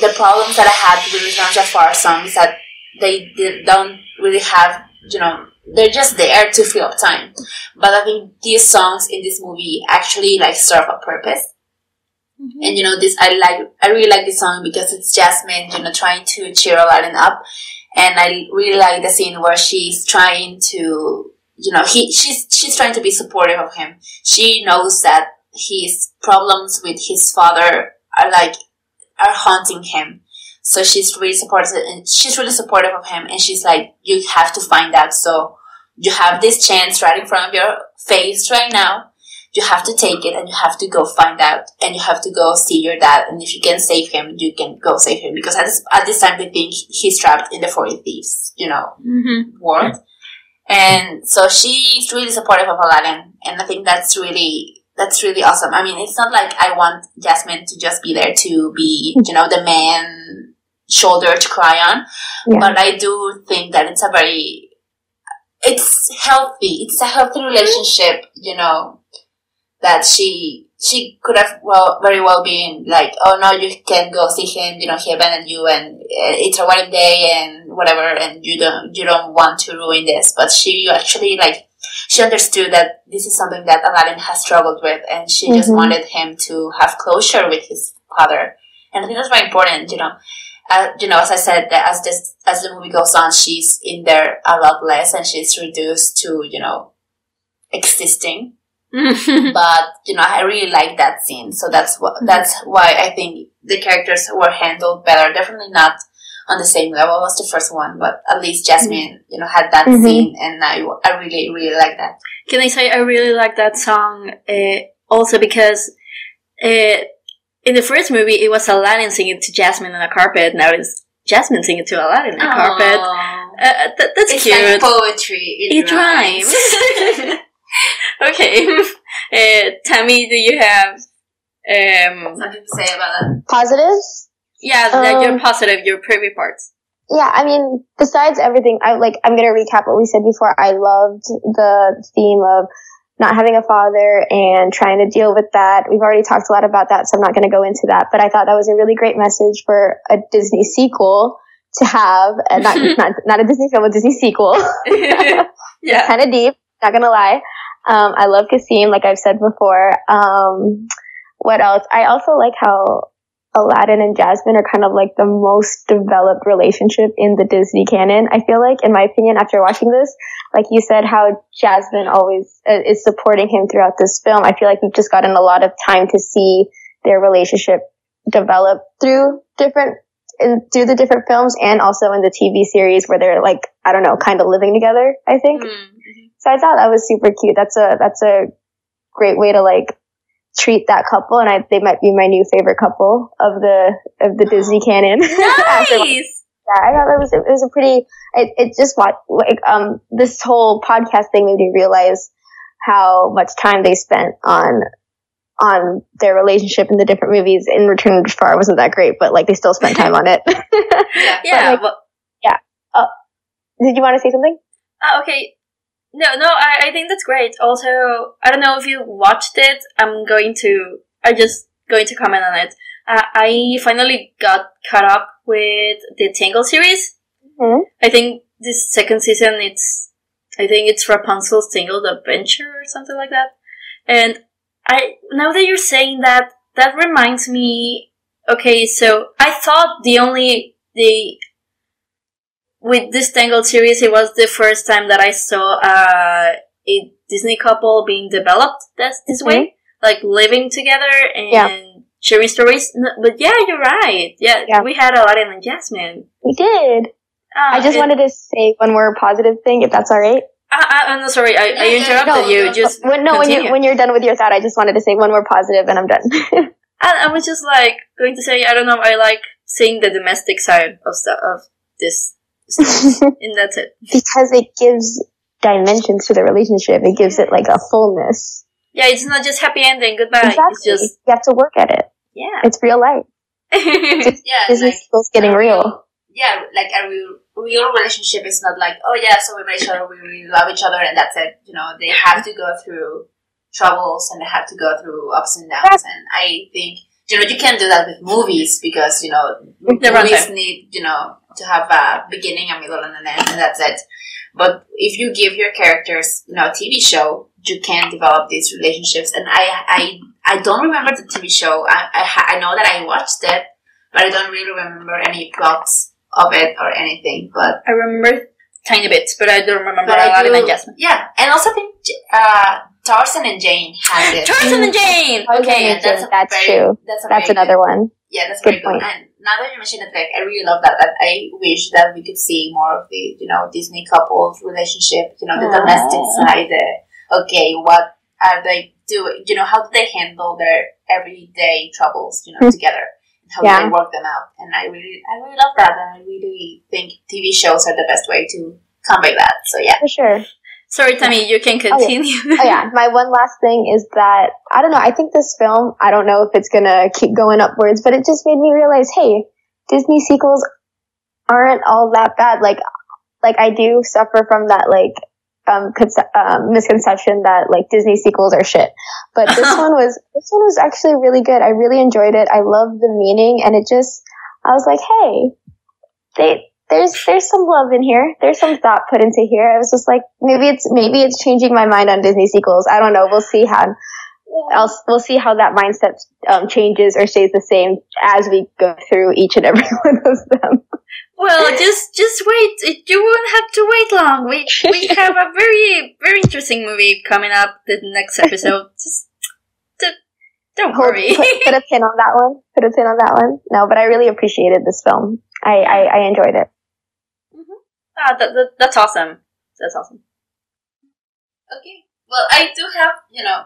the problems that I had with Return Jafar songs that they don't really have, you know, they're just there to fill up time. But I think these songs in this movie actually like serve a purpose. Mm-hmm. And you know, this I like. I really like this song because it's Jasmine, you know, trying to cheer Aladdin up, and I really like the scene where she's trying to, you know, he she's she's trying to be supportive of him. She knows that his problems with his father are like are haunting him. So she's really supportive, and she's really supportive of him. And she's like, "You have to find out. So you have this chance right in front of your face right now. You have to take it, and you have to go find out, and you have to go see your dad. And if you can save him, you can go save him because at this, at this time they think he's trapped in the forty thieves, you know, Mm-hmm. world. And so she's really supportive of Aladdin, and I think that's really that's really awesome. I mean, it's not like I want Jasmine to just be there to be, you know, the man shoulder to cry on, Yeah. but I do think that it's a very it's healthy. It's a healthy relationship, you know, that she she could have well very well been like, oh no, you can go see him. You know, he abandoned you, and uh, it's a wedding day, and whatever, and you don't you don't want to ruin this. But she actually like she understood that this is something that Aladdin has struggled with, and she just Mhm. wanted him to have closure with his father. And I think that's very important, you know. Uh, you know, as I said, that as this as the movie goes on, she's in there a lot less, and she's reduced to you know existing but you know I really like that scene, so that's what that's why I think the characters were handled better. Definitely not on the same level as the first one, but at least Jasmine, you know, had that Mhm. scene, and I I really really like that. Can I say I really like that song uh, also because uh, in the first movie it was Aladdin singing to Jasmine on a carpet. Now it's Jasmine singing to Aladdin on a carpet. Uh, th- that's It's cute. like poetry. It, it rhymes. okay. Uh, Tammy, do you have um, Something to say about that? Positives? yeah, that Um, you're positive, your privy parts. Yeah, I mean, besides everything, I like, I'm gonna recap what we said before. I loved the theme of not having a father and trying to deal with that. We've already talked a lot about that, so I'm not gonna go into that, but I thought that was a really great message for a Disney sequel to have, and not, not, not a Disney film, a Disney sequel. yeah. kind of deep, not gonna lie. Um, I love Kasim, like I've said before. Um, what else? I also like how Aladdin and Jasmine are kind of like the most developed relationship in the Disney canon. I feel like, in my opinion, after watching this, like you said, how Jasmine always uh, is supporting him throughout this film. I feel like we've just gotten a lot of time to see their relationship develop through different in, through the different films and also in the TV series where they're like I don't know, kind of living together. I think. Mm. So I thought that was super cute. That's a that's a great way to like treat that couple, and I they might be my new favorite couple of the of the Disney canon. Nice. yeah, I thought that was it was a pretty. It, it just like um this whole podcast thing made me realize how much time they spent on on their relationship in the different movies. In Return of Jafar wasn't that great, but like they still spent time on it. Yeah. Yeah. like- but, Did you want to say something? uh, okay. No, no, I, I think that's great. Also, I don't know if you watched it. I'm going to, I just going to comment on it. Uh, I finally got caught up with the Tangle series. Mhm. I think this second season it's I think it's Rapunzel's Tangled Adventure or something like that. And I now that you're saying that, that reminds me. Okay, so I thought the only the with this Tangled series, it was the first time that I saw uh, a Disney couple being developed this this way, like living together and Yeah. sharing stories. But yeah, you're right. Yeah, Yeah. we had a Aladdin and Jasmine. We did. Uh, I just and- wanted to say one more positive thing, if that's all right. I, I, I'm sorry, I, I interrupted no, you. no, just when, no, when you when you're done with your thought, I just wanted to say one more positive, and I'm done. I, I was just like going to say, I don't know, I like seeing the domestic side of stuff of this. and that's it. because it gives dimensions to the relationship. It gives it like a fullness. Yeah, it's not just happy ending, goodbye. exactly. It's just you have to work at it. yeah. It's real life. Yeah, Disney like skills getting uh, real. Yeah, like a real, real relationship is not like, oh yeah, so we met each other, we really love each other, and that's it. You know, they have to go through troubles and they have to go through ups and downs. And I think, you know, you can't do that with movies because, you know, The movies need, you know, to have a beginning, a middle, and an end, and that's it. But if you give your characters, you know, a TV show, you can develop these relationships. And I, I, I don't remember the TV show. I, I, I know that I watched it, but I don't really remember any plots of it or anything. But I remember tiny bits, but I don't remember but I Aladdin do, and Jasmine. yeah, and also I think uh, Tarzan and Jane had it. Tarzan and Jane! Okay, and that's Jane, a that's very, true. That's, a That's another good, one. Yeah, that's Good very good. point. And now that you mentioned it, like I really love that. That I wish that we could see more of the you know Disney couples relationship. You know, the Aw. domestic side. The okay, what are they doing? You know, how do they handle their everyday troubles? You know, Hmm. together. How Yeah. do they work them out? And I really, I really love that, and I really think TV shows are the best way to convey that. So yeah. For sure. Sorry, Tammy, you can continue. Oh yeah, my one last thing is that I don't know. I think this film. I don't know if it's gonna keep going upwards, but it just made me realize, hey, Disney sequels aren't all that bad. Like, like I do suffer from that like um, conce- um misconception that like Disney sequels are shit. But this one was this one was actually really good. I really enjoyed it. I love the meaning, and it just I was like, hey, they there's there's some love in here. There's some thought put into here. I was just like, maybe it's maybe it's changing my mind on Disney sequels. I don't know. We'll see how. Else, we'll see how that mindset um, changes or stays the same as we go through each and every one of them. Well, just just wait. You won't have to wait long. We we have a very very interesting movie coming up the next episode. Just don't Hold- worry. put, put a pin on that one. Put a pin on that one. No, but I really appreciated this film. I, I, I enjoyed it. Ah, that, that, that's awesome. That's awesome. Okay. Well, I do have, you know,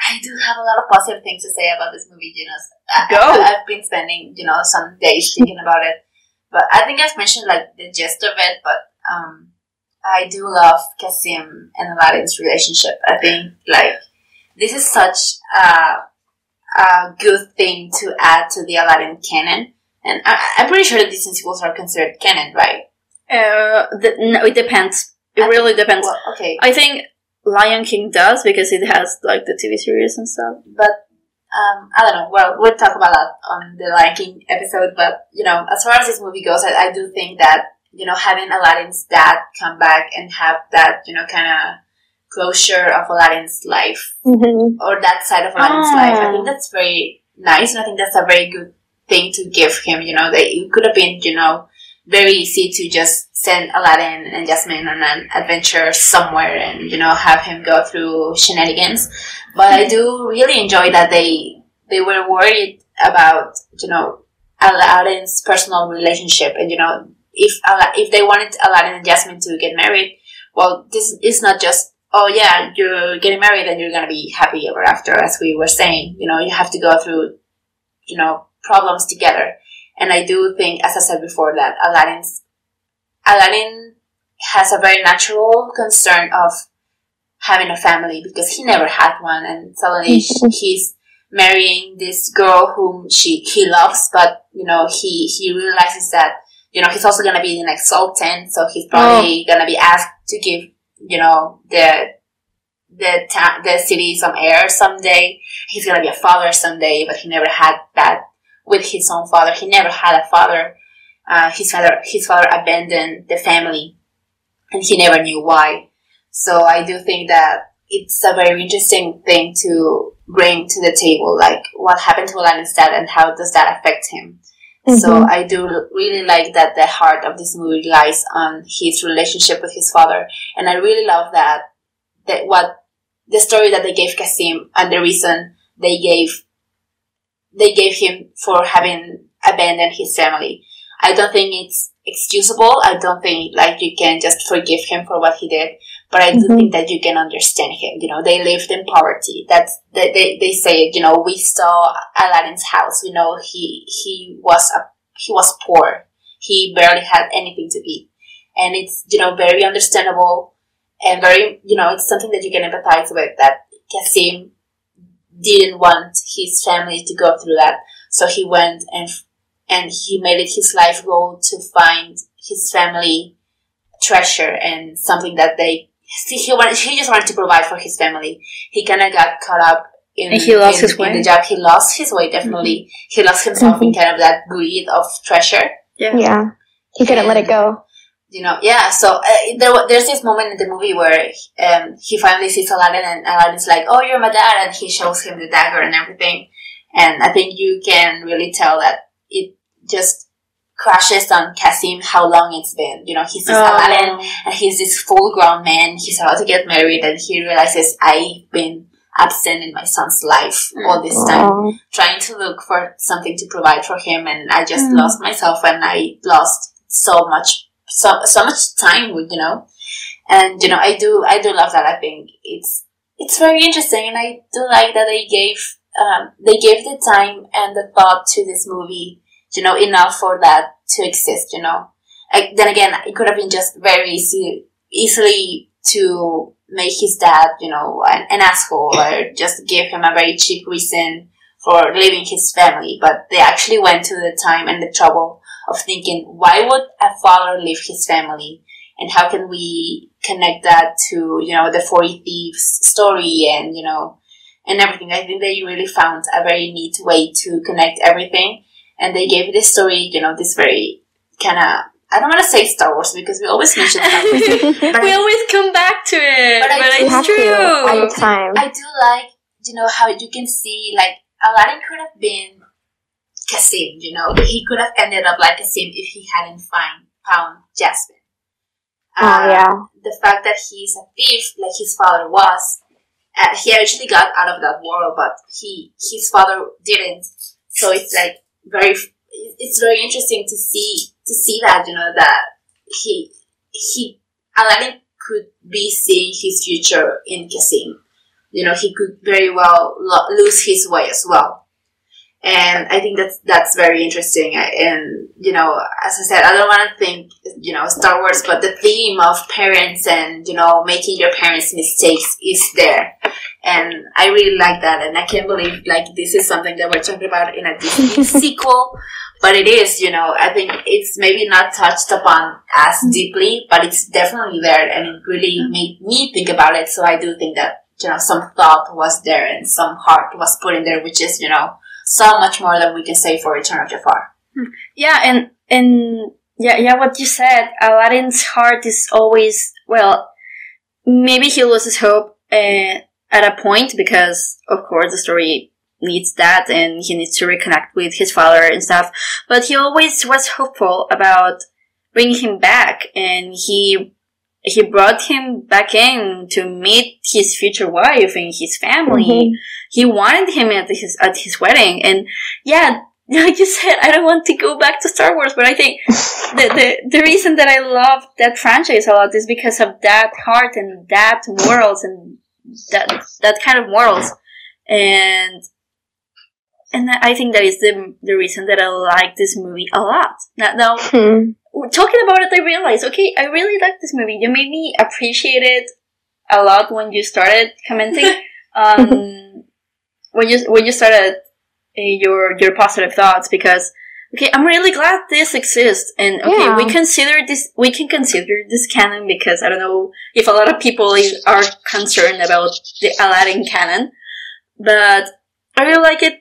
I do have a lot of positive things to say about this movie, you know. I, Go. I, have been spending, you know, some days thinking about it. But I think I've mentioned, like, the gist of it, but um, I do love Kasim and Aladdin's relationship. I think, like, this is such a, a good thing to add to the Aladdin canon. And I, I'm pretty sure that these sequels are considered canon, right? Uh, the, no, it depends. It I really depends. Well, okay. I think Lion King does because it has like the TV series and stuff. but um, I don't know. Well, we'll talk about that on the Lion King episode. But you know, as far as this movie goes, I, I do think that you know having Aladdin's dad come back and have that you know kind of closure of Aladdin's life Mm-hmm. or that side of Aladdin's Ah. life, I think that's very nice, and I think that's a very good thing to give him. You know, that it could have been you know very easy to just send Aladdin and Jasmine on an adventure somewhere and you know have him go through shenanigans. But I do really enjoy that they they were worried about you know Aladdin's personal relationship and you know if if they wanted Aladdin and Jasmine to get married, well, this is not just oh yeah you're getting married and you're gonna be happy ever after as we were saying. You know you have to go through you know problems together. And I do think, as I said before, that Aladdin's Aladdin has a very natural concern of having a family because he never had one, and suddenly Mhm. he's marrying this girl whom she he loves, but you know he he realizes that you know he's also gonna be the next sultan, so he's probably gonna be asked to give you know the the the city some heir someday. He's gonna be a father someday, but he never had that with his own father. He never had a father. Uh, his father his father abandoned the family, and he never knew why. So I do think that it's a very interesting thing to bring to the table, like what happened to Aladdin's dad and how does that affect him. Mm-hmm. So I do really like that the heart of this movie lies on his relationship with his father, and I really love that that what the story that they gave Kasim and the reason they gave they gave him for having abandoned his family. I don't think it's excusable. I don't think like you can just forgive him for what he did. But I do mm-hmm. think that you can understand him. You know, they lived in poverty. That's they, they, they say. You know, we saw Aladdin's house. We know he he was a he was poor. He barely had anything to eat, and it's you know very understandable and very you know it's something that you can empathize with. That Kasim didn't want his family to go through that, so he went and and he made it his life goal to find his family treasure and something that they he wanted, he just wanted to provide for his family. He kind of got caught up in, and he lost in, his way. in the job. He lost his way definitely. Mm-hmm. He lost himself mm-hmm. in kind of that greed of treasure. Yeah, yeah. He couldn't and, let it go. You know, yeah. So uh, there, there's this moment in the movie where um, he finally sees Aladdin, and Aladdin's like, "Oh, you're my dad," and he shows him the dagger and everything. And I think you can really tell that it just crashes on Kasim how long it's been. You know, he sees oh. Aladdin and he's this full grown man. He's about to get married and he realizes I've been absent in my son's life all this time, trying to look for something to provide for him. And I just mm. lost myself and I lost so much, so, so much time with, you know, and, you know, I do, I do love that. I think it's, it's very interesting and I do like that they gave, um, they gave the time and the thought to this movie you know, enough for that to exist, you know. Then again, it could have been just very easy, easily to make his dad, you know, an, an asshole or just give him a very cheap reason for leaving his family. But they actually went to the time and the trouble of thinking, why would a father leave his family? And how can we connect that to, you know, the 40 Thieves story and, you know, and everything. I think they really found a very neat way to connect everything and they gave this story, you know, this very kind of I don't want to say Star Wars because we always mention Star Wars. we always come back to it, but, but it's true. All the time. I do like, you know, how you can see like Aladdin could have been Kasim. You know, he could have ended up like Kasim if he hadn't find, found Jasmine. Oh uh, yeah. The fact that he's a thief, like his father was, uh, he actually got out of that world, but he his father didn't. So it's like very it's very interesting to see to see that you know that he he Aladdin could be seeing his future in Kasim. You know, he could very well lo- lose his way as well and I think that's that's very interesting. And you know, as I said, I don't want to think you know Star Wars, but the theme of parents and you know making your parents' mistakes is there, and I really like that. And I can't believe like this is something that we're talking about in a Disney sequel, but it is. You know, I think it's maybe not touched upon as mm-hmm. deeply, but it's definitely there, and it really mm-hmm. made me think about it. So I do think that you know some thought was there and some heart was put in there, which is you know so much more than we can say for Return of Jafar. Hmm. Yeah, and and yeah, yeah, what you said, Aladdin's heart is always well. Maybe he loses hope uh, at a point because, of course, the story needs that, and he needs to reconnect with his father and stuff. But he always was hopeful about bringing him back, and he he brought him back in to meet his future wife and his family. Mm-hmm. He wanted him at his at his wedding, and yeah, like you said, I don't want to go back to Star Wars, but I think the, the the reason that I love that franchise a lot is because of that heart and that morals and that that kind of morals, and and I think that is the the reason that I like this movie a lot. Now, now hmm talking about it, I realized, okay, I really like this movie. You made me appreciate it a lot when you started commenting. um, when you when you started uh, your your positive thoughts, because okay, I'm really glad this exists, and okay, yeah. we consider this we can consider this canon because I don't know if a lot of people are concerned about the Aladdin canon, but I really like it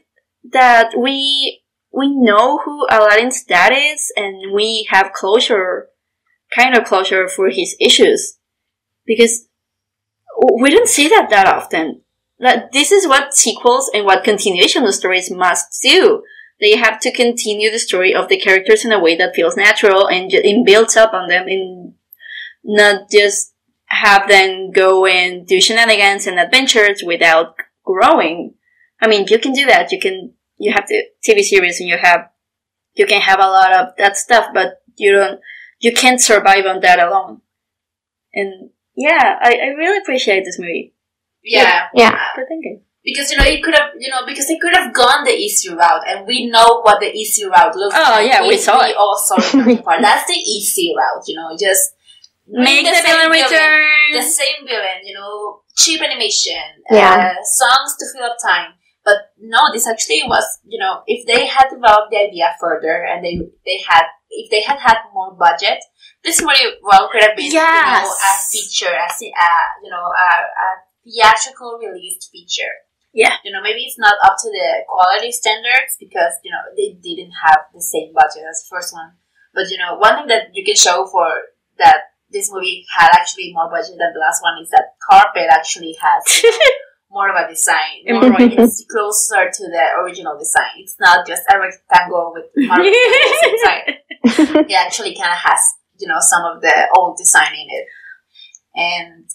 that we we know who Aladdin's dad is, and we have closure, kind of closure for his issues, because we don't see that that often. That this is what sequels and what continuation of stories must do. They have to continue the story of the characters in a way that feels natural and, and builds up on them, and not just have them go and do shenanigans and adventures without growing. I mean, you can do that. You can, you have the TV series and you have, you can have a lot of that stuff, but you don't, you can't survive on that alone. And yeah, I, I really appreciate this movie. Yeah. Yeah. For thinking. Because you know it could have you know because they could have gone the easy route and we know what the easy route looks like. Oh, like. yeah, we saw we it. all saw it. part. That's the easy route, you know. Just Make bring the villain same return. the same villain, you know, cheap animation, Yeah. uh, songs to fill up time. But no, this actually was, you know, if they had developed the idea further and they they had if they had had more budget, this movie well could have been, you know, a feature, a, a you know, a, a theatrical released feature. Yeah. You know, maybe it's not up to the quality standards because you know they didn't have the same budget as the first one. But you know, one thing that you can show for that this movie had actually more budget than the last one is that carpet actually has you know, more of a design. More, Embroidery. it's closer to the original design. It's not just a rectangle with marble tables inside. It actually kind of has you know some of the old design in it. And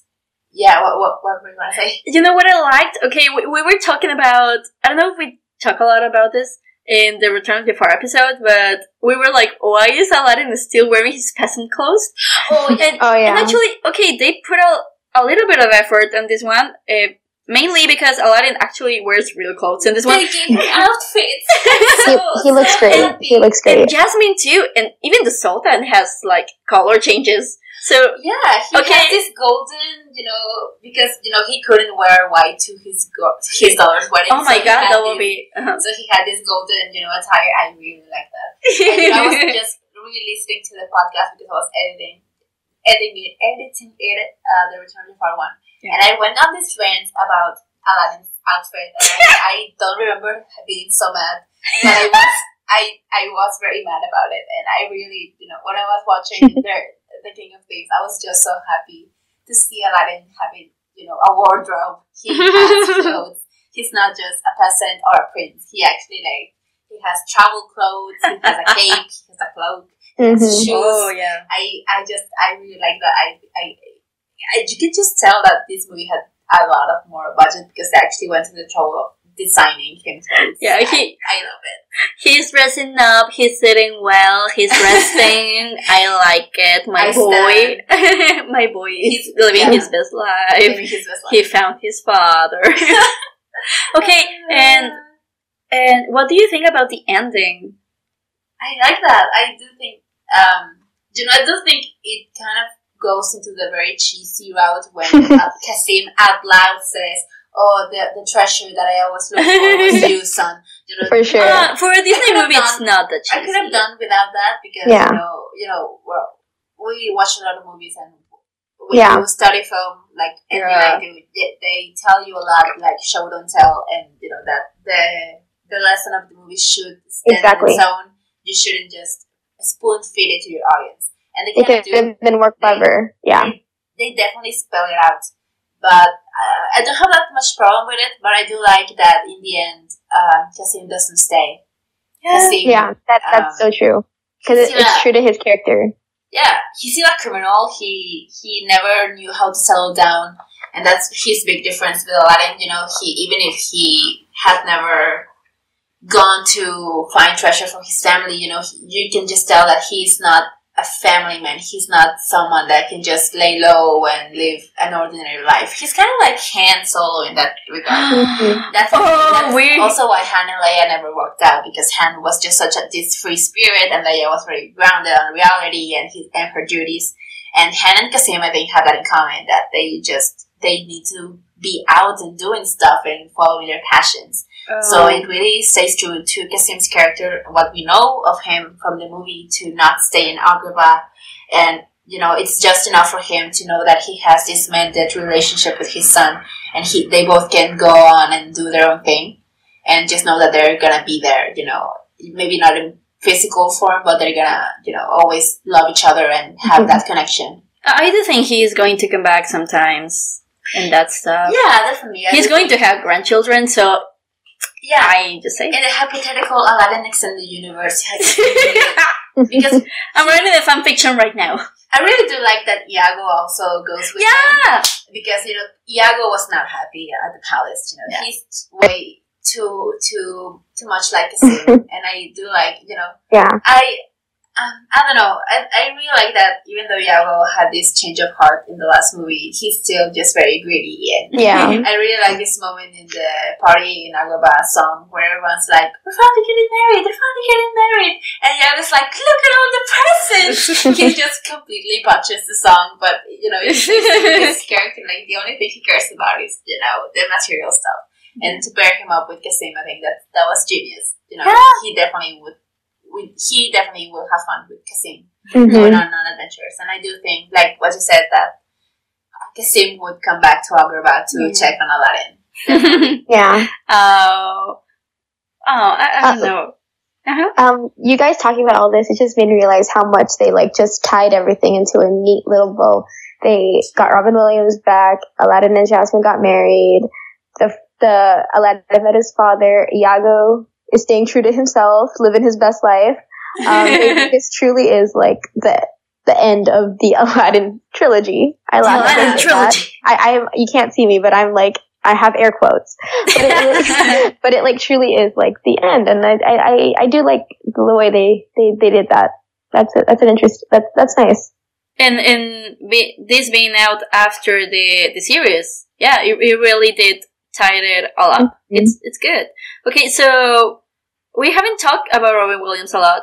yeah, what what what were you gonna say? You know what I liked? Okay, we, we were talking about, I don't know if we talk a lot about this in the Return of Jafar episode, but we were like, why is Aladdin still wearing his peasant clothes? Oh, And, Oh, yeah. and actually, okay, they put a, a little bit of effort on this one, uh, mainly because Aladdin actually wears real clothes in this one. they gave her outfits. He, So- he looks great. happy. He looks great. And great. Jasmine too, and even the Sultan has like color changes. So, Yeah, he Okay. has this golden, you know, because you know he couldn't wear white to his go- his daughter's wedding. oh my so god, that will be. Uh-huh. So he had this golden, you know, attire. I really like that. And you know, I was just really listening to the podcast because I was editing, editing, editing it, uh, the Return of Part one, Yeah. And I went on this rant about Aladdin's outfit, and I, I don't remember being so mad, but I was. I, I was very mad about it, and I really, you know, when I was watching the the King of Thieves, I was just so happy to see Aladdin having, you know, a wardrobe. He has clothes. He's not just a peasant or a prince. He actually like he has travel clothes. He has a cape. He has a cloak. Mhm. Shoes. Oh, yeah. I I just I really like that. I I, I you can just tell that this movie had a lot of more budget because they actually went to the trouble of designing him. Yeah, I, he- I love it. He's dressing up, he's sitting well, he's resting. I like it. My I boy, my boy is He's- living yeah. his best life. Maybe his best He found his father. okay, and and what do you think about the ending? I like that. I do think, um, you know, I do think it kind of goes into the very cheesy route when uh, Kasim out loud says, "Oh, the the treasure that I always look for was you, son." You know, For sure. Uh, for a Disney could've movie, it's not that I could have done without that because Yeah. you know, you know, well, we watch a lot of movies and when Yeah. you study film, like and Yeah. I do, they, they tell you a lot, like show don't tell, and you know that the the lesson of the movie should stand Exactly. on its own. You shouldn't just spoon feed it to your audience, and they It kind of could do. have been more clever. Yeah. They, they definitely spell it out, but uh, I don't have that much problem with it. But I do like that in the end, um, Kasim doesn't stay. Kasim, Yeah, that, that's so Um, true. Because it, it's true to his character. yeah, he's still a criminal. He he never knew how to settle down, and that's his big difference with Aladdin. You know, he even if he had never gone to find treasure for his family, you know, he- you can just tell that he's not a family man. He's not someone that can just lay low and live an ordinary life. He's kind of like Han Solo in that regard. That's, Oh, that's weird. also why Han and Leia never worked out because Han was just such a this free spirit and Leia was very grounded on reality and his and her duties. And Han and Kasim, I think, have that in common that they just they need to be out and doing stuff and following their passions. So oh. it really stays true to Kasim's character, what we know of him from the movie, to not stay in Agrabah. And, you know, it's just enough for him to know that he has this mandate relationship with his son, and he they both can go on and do their own thing, and just know that they're gonna be there, you know. maybe not in physical form, but they're gonna, you know, always love each other and have mm-hmm. that connection. I do think he is going to come back sometimes and that stuff. Yeah, definitely. I He's going to have grandchildren, so Yeah, I just say. in a hypothetical Aladdin extended universe, has- because I'm writing a fan fiction right now. I really do like that Iago also goes with him. Yeah! because you know Iago was not happy at the palace. You know, Yeah. he's way too too too much like a sim, and I do like you know Yeah. I. Um, I don't know. I, I really like that even though Iago had this change of heart in the last movie, he's still just very greedy. And Yeah. I really like this moment in the party in Agrabah song where everyone's like, We're finally getting married, they're finally getting married. And Iago's like, Look at all the presents! he just completely botches the song, but you know, it's, it's his character, like the only thing he cares about is, you know, the material stuff. And to pair him up with Kasim, I think that that was genius. You know, Yeah. he definitely would, would he definitely will have fun with Kasim Mhm. going on, on adventures. And I do think, like what you said, that Kasim would come back to Agrabah to Yeah. check on Aladdin. Yeah. oh. Oh, I, I don't Uh, know. Uh-huh. Um, you guys talking about all this, it just made me realize how much they like just tied everything into a neat little bow. They got Robin Williams back. Aladdin and Jasmine got married. The the Aladdin met his father. Iago is staying true to himself, living his best life. Um, this truly is like the the end of the Aladdin trilogy. I laugh at Aladdin that. trilogy. I, I am. You can't see me, but I'm like I have air quotes. But it, but it like truly is like the end, and I I, I, do like the way they, they, they did that. That's a, that's an interest. That's that's nice. and and be, this being out after the the series, yeah, it, it really did tie it all up. Mhm. It's it's good. Okay, so we haven't talked about Robin Williams a lot.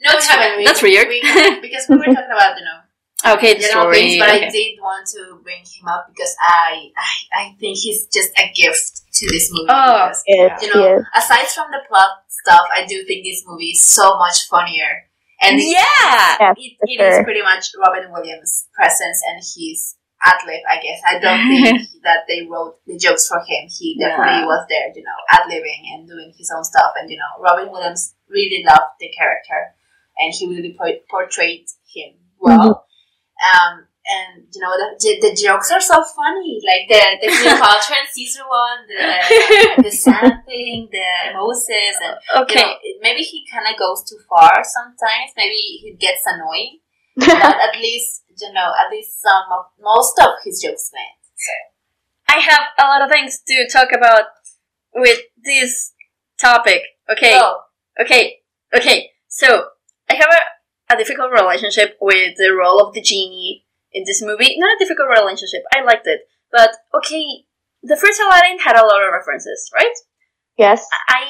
No, we haven't. We, That's weird. We, because we were talking about, you know, Okay, the general story. things, but okay. I did want to bring him up because I, I, I think he's just a gift to this movie. Oh, because, Yes, you know, is. aside from the plot stuff, I do think this movie is so much funnier. And it- yeah, Yeah, it, for it is pretty much Robin Williams' presence and his ad lib, I guess. I don't think that they wrote the jokes for him. He definitely Yeah. was there, you know, ad libbing and doing his own stuff. And, you know, Robin Williams really loved the character and he really por- portrayed him well. Um, and you know the, the, jokes are so funny, like the the Cleopatra and Caesar one, the the sand thing, the Moses, and you okay. know, maybe he kind of goes too far sometimes. Maybe he gets annoying, but at least you know, at least some of most of his jokes land. So I have a lot of things to talk about with this topic. Okay, oh, okay, okay. So I have a, a difficult relationship with the role of the genie in this movie. Not a difficult relationship. I liked it, but okay. The first Aladdin had a lot of references, right? Yes. I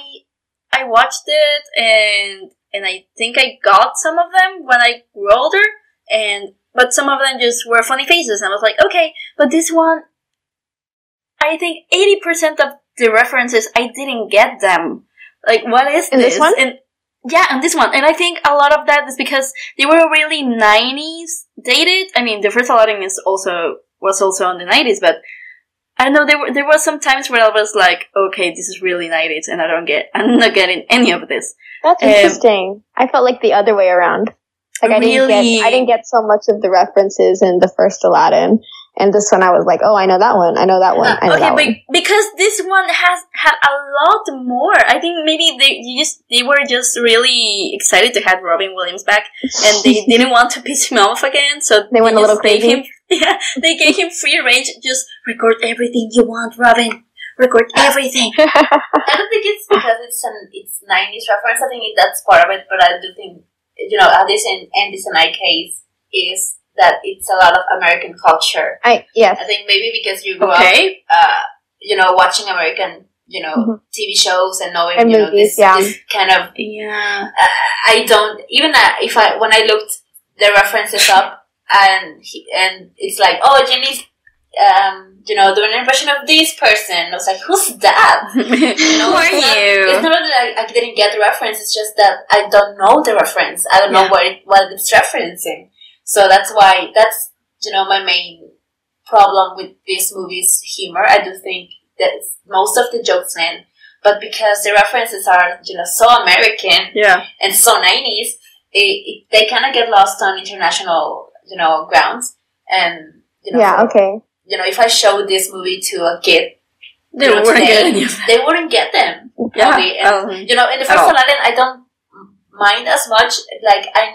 I watched it and and I think I got some of them when I grew older, and but some of them just were funny faces, and I was like, okay, but this one, I think eighty percent of the references I didn't get them. Like, what is In this one? And yeah, and this one, and I think a lot of that is because they were really nineties dated. I mean, the first Aladdin is also was also on the nineties, but I know. There were there was some times where I was like, okay, this is really nineties, and I don't get, I'm not getting any of this. That's Um, interesting. I felt like the other way around. Like I didn't get I didn't get so much of the references in the first Aladdin, and this one I was like, oh, I know that one. I know that one. I know okay, that but one. because this one has had a lot more. I think maybe they you just they were just really excited to have Robin Williams back, and they didn't want to piss him off again, so They went a just little gave crazy. him yeah they gave him free range. Just record everything you want, Robin. Record everything. I don't think it's because it's an it's nineties reference. I think that's part of it, but I do think you know, at least in in this night case is that it's a lot of American culture. I yes. I think maybe because you grew up uh, you know, watching American, you know, Mhm. TV shows and knowing, And you know, this, yeah. this kind of. Yeah. I don't even uh, if I when I looked the references up and he, and it's like, oh, Genie's, um, you know, doing an impression of this person. I was like, who's that? Who are it's not- It's not that I, I didn't get the reference. It's just that I don't know the reference. I don't know what it, what it's referencing. So that's why that's you know my main problem with this movie's humor. I do think that most of the jokes land, but because the references are you know so American Yeah. and so nineties, it, it, they kind of get lost on international you know grounds. And you know, Yeah, okay. You know, if I showed this movie to a kid, They you know, weren't today, getting it. they wouldn't get them. Yeah. And, um, you know, in the first. Aladdin, I don't mind as much. Like I,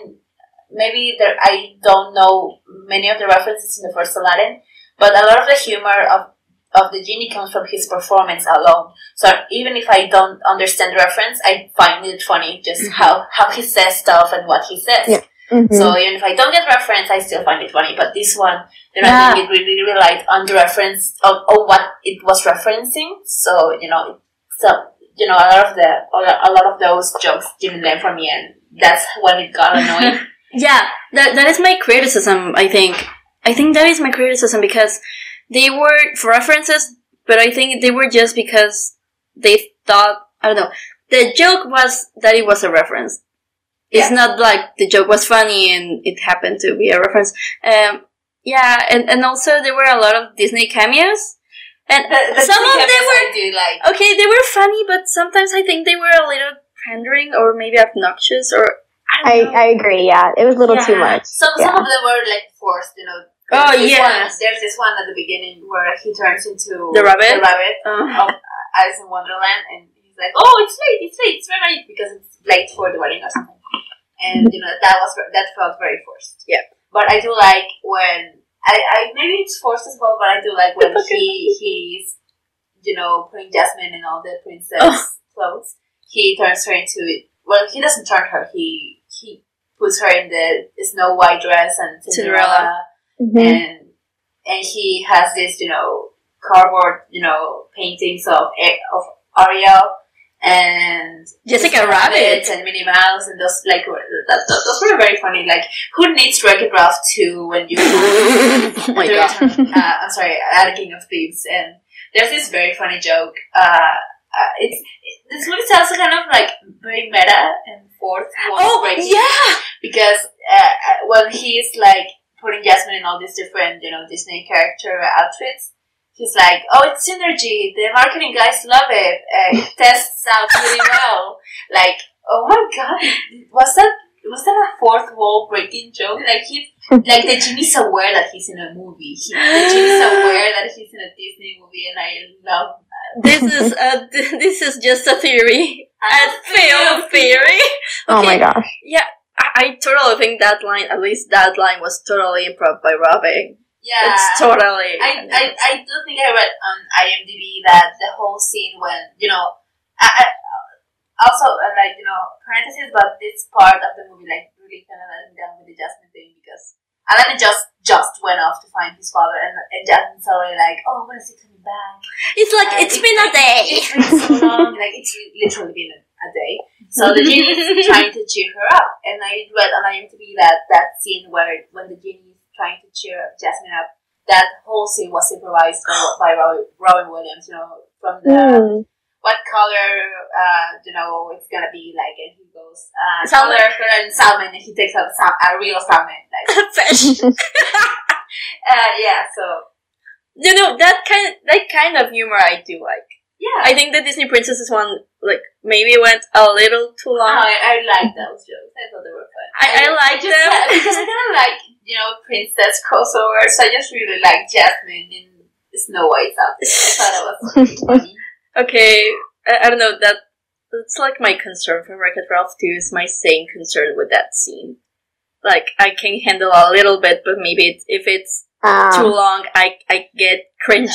maybe there, I don't know many of the references in the first Aladdin, but a lot of the humor of of the genie comes from his performance alone. So even if I don't understand the reference, I find it funny just Mm-hmm. how how he says stuff and what he says. Yeah. Mhm. So even if I don't get reference, I still find it funny. But this one, you know, Yeah. I think it really relied on the reference of, of what it was referencing. So you know, so you know, a lot of the a lot of those jokes didn't land for me, and that's when it got annoying. Yeah, that that is my criticism. I think. I think that is my criticism because they were for references, but I think they were just because they thought I don't know. The joke was that it was a reference. It's Yeah. not like the joke was funny and it happened to be a reference. Um, yeah, and, and also there were a lot of Disney cameos, and The- the some of them were do like. okay. They were funny, but sometimes I think they were a little pandering or maybe obnoxious or I I, don't know. I agree, yeah. It was a little too much. Some some of them were like forced, you know. Oh, There's this yes. one- there's this one at the beginning where he turns into The rabbit? The rabbit. Uh, of Alice in Wonderland, and he's like, "Oh, it's late, it's late, it's very late because it's late for the wedding or something." And you know that was that felt very forced. Yeah. But I do like when I, I maybe it's forced as well, but I do like when he he's you know putting Jasmine in all the princess Oh. clothes. He turns her into well, he doesn't turn her. He he puts her in the Snow White dress and Cinderella Mhm. and and he has this you know cardboard you know paintings of of Ariel and Jessica Rabbit. and Minnie Mouse and those like were- that, that, those were very funny. Like who needs Wreck It Ralph two when you oh my god. Return- uh, I'm sorry, uh, King of Thieves, and there's this very funny joke. Uh, uh, it's it, this movie is also kind of like very meta and fourth wall Oh breaking yeah. because uh, uh, when he's like putting Jasmine in all these different, you know, Disney character outfits, he's like, "Oh, it's synergy. The marketing guys love it. Uh, it tests out really well." Like, oh my god, was that was that a fourth wall breaking joke? Like he, like the genie's aware that he's in a movie. He, the genie's aware that he's in a Disney movie, and I love. This is a this is just a theory. A film theory. Oh my Okay. gosh. I, I totally think that line, at least that line, was totally improv by Robin. Yeah, It's totally. I, I, I do think I read on IMDb that the whole scene when you know, I, I also uh, like you know parentheses, but this part of the movie like really kind of let me down with the Jasmine thing because Aladdin just just went off to find his father, and, and Jasmine's already like, oh, when is he coming back? it's like Uh, it's been a day. It's been so long, like it's literally been a, a day. So the genie is trying to cheer her up, and I read on IMDb that that scene where when the genie is trying to cheer Jasmine up, that whole scene was improvised by, by Robin, Robin Williams. You know, from the Hmm. what color, uh, you know, it's gonna be like, and he goes, uh, Salmon. color, color, and salmon, and he takes out sal- a real salmon, like, Fish. uh, yeah. So you know that kind that kind of humor I do like. Yeah, I think the Disney Princesses one like maybe went a little too Oh, long. I, I like those jokes. I thought they were fun. I- I like just, them. because I kind of like you know princess crossovers. I just really like Jasmine in Snow White's outfit. I thought it was funny. Okay, I, I don't know that. That's like my concern for Wreck-It Ralph 2 is my same concern with that scene. Like, I can handle a little bit, but maybe it's, if it's too Um, long, I, I get cringed.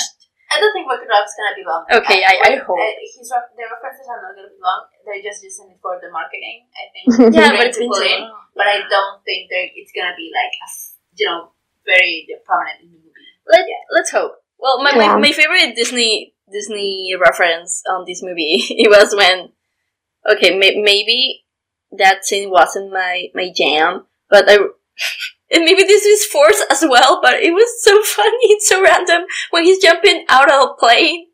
I don't think Wreck-It Ralph is gonna be long. Okay, I- I hope. Uh, his the references are not gonna be long. They're just using it for the marketing. I think. Yeah, but it's to been too long. But I don't think they're, it's gonna be like as you know very prominent in the movie. Let, let's hope. Well, my, Yeah. my, my favorite Disney Disney reference on this movie it was when okay may, maybe that scene wasn't my my jam, but I and maybe this is forced as well, but it was so funny and so random when he's jumping out of a plane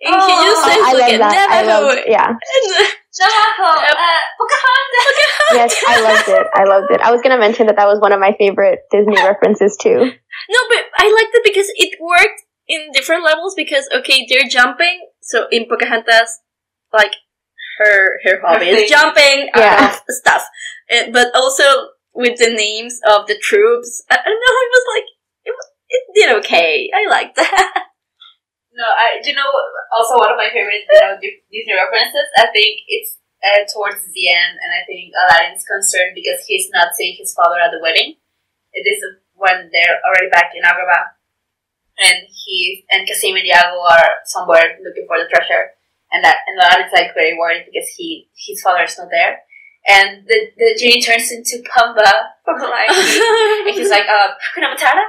and he just Oh, says I like love that. I Navajo love, yeah. and uh, Pocahontas. Yes, I loved it. I loved it. I was gonna mention that that was one of my favorite Disney references too. No, but I liked it because it worked in different levels because okay, they're jumping. So in Pocahontas, like her her hobby is jumping Yeah. out of stuff, but also with the names of the troops. I, I don't know. It was like it, it did okay. I liked that. No, I do you know also one of my favorite you know Disney references. I think it's uh, towards the end, and I think Aladdin's concerned because he's not seeing his father at the wedding. It is when they're already back in Agrabah, and he and Kasim and Iago are somewhere looking for the treasure, and that and Aladdin's like very worried because he his father is not there, and the the genie turns into Pumbaa from the Lion King. And he's like, uh, Hakuna Matata?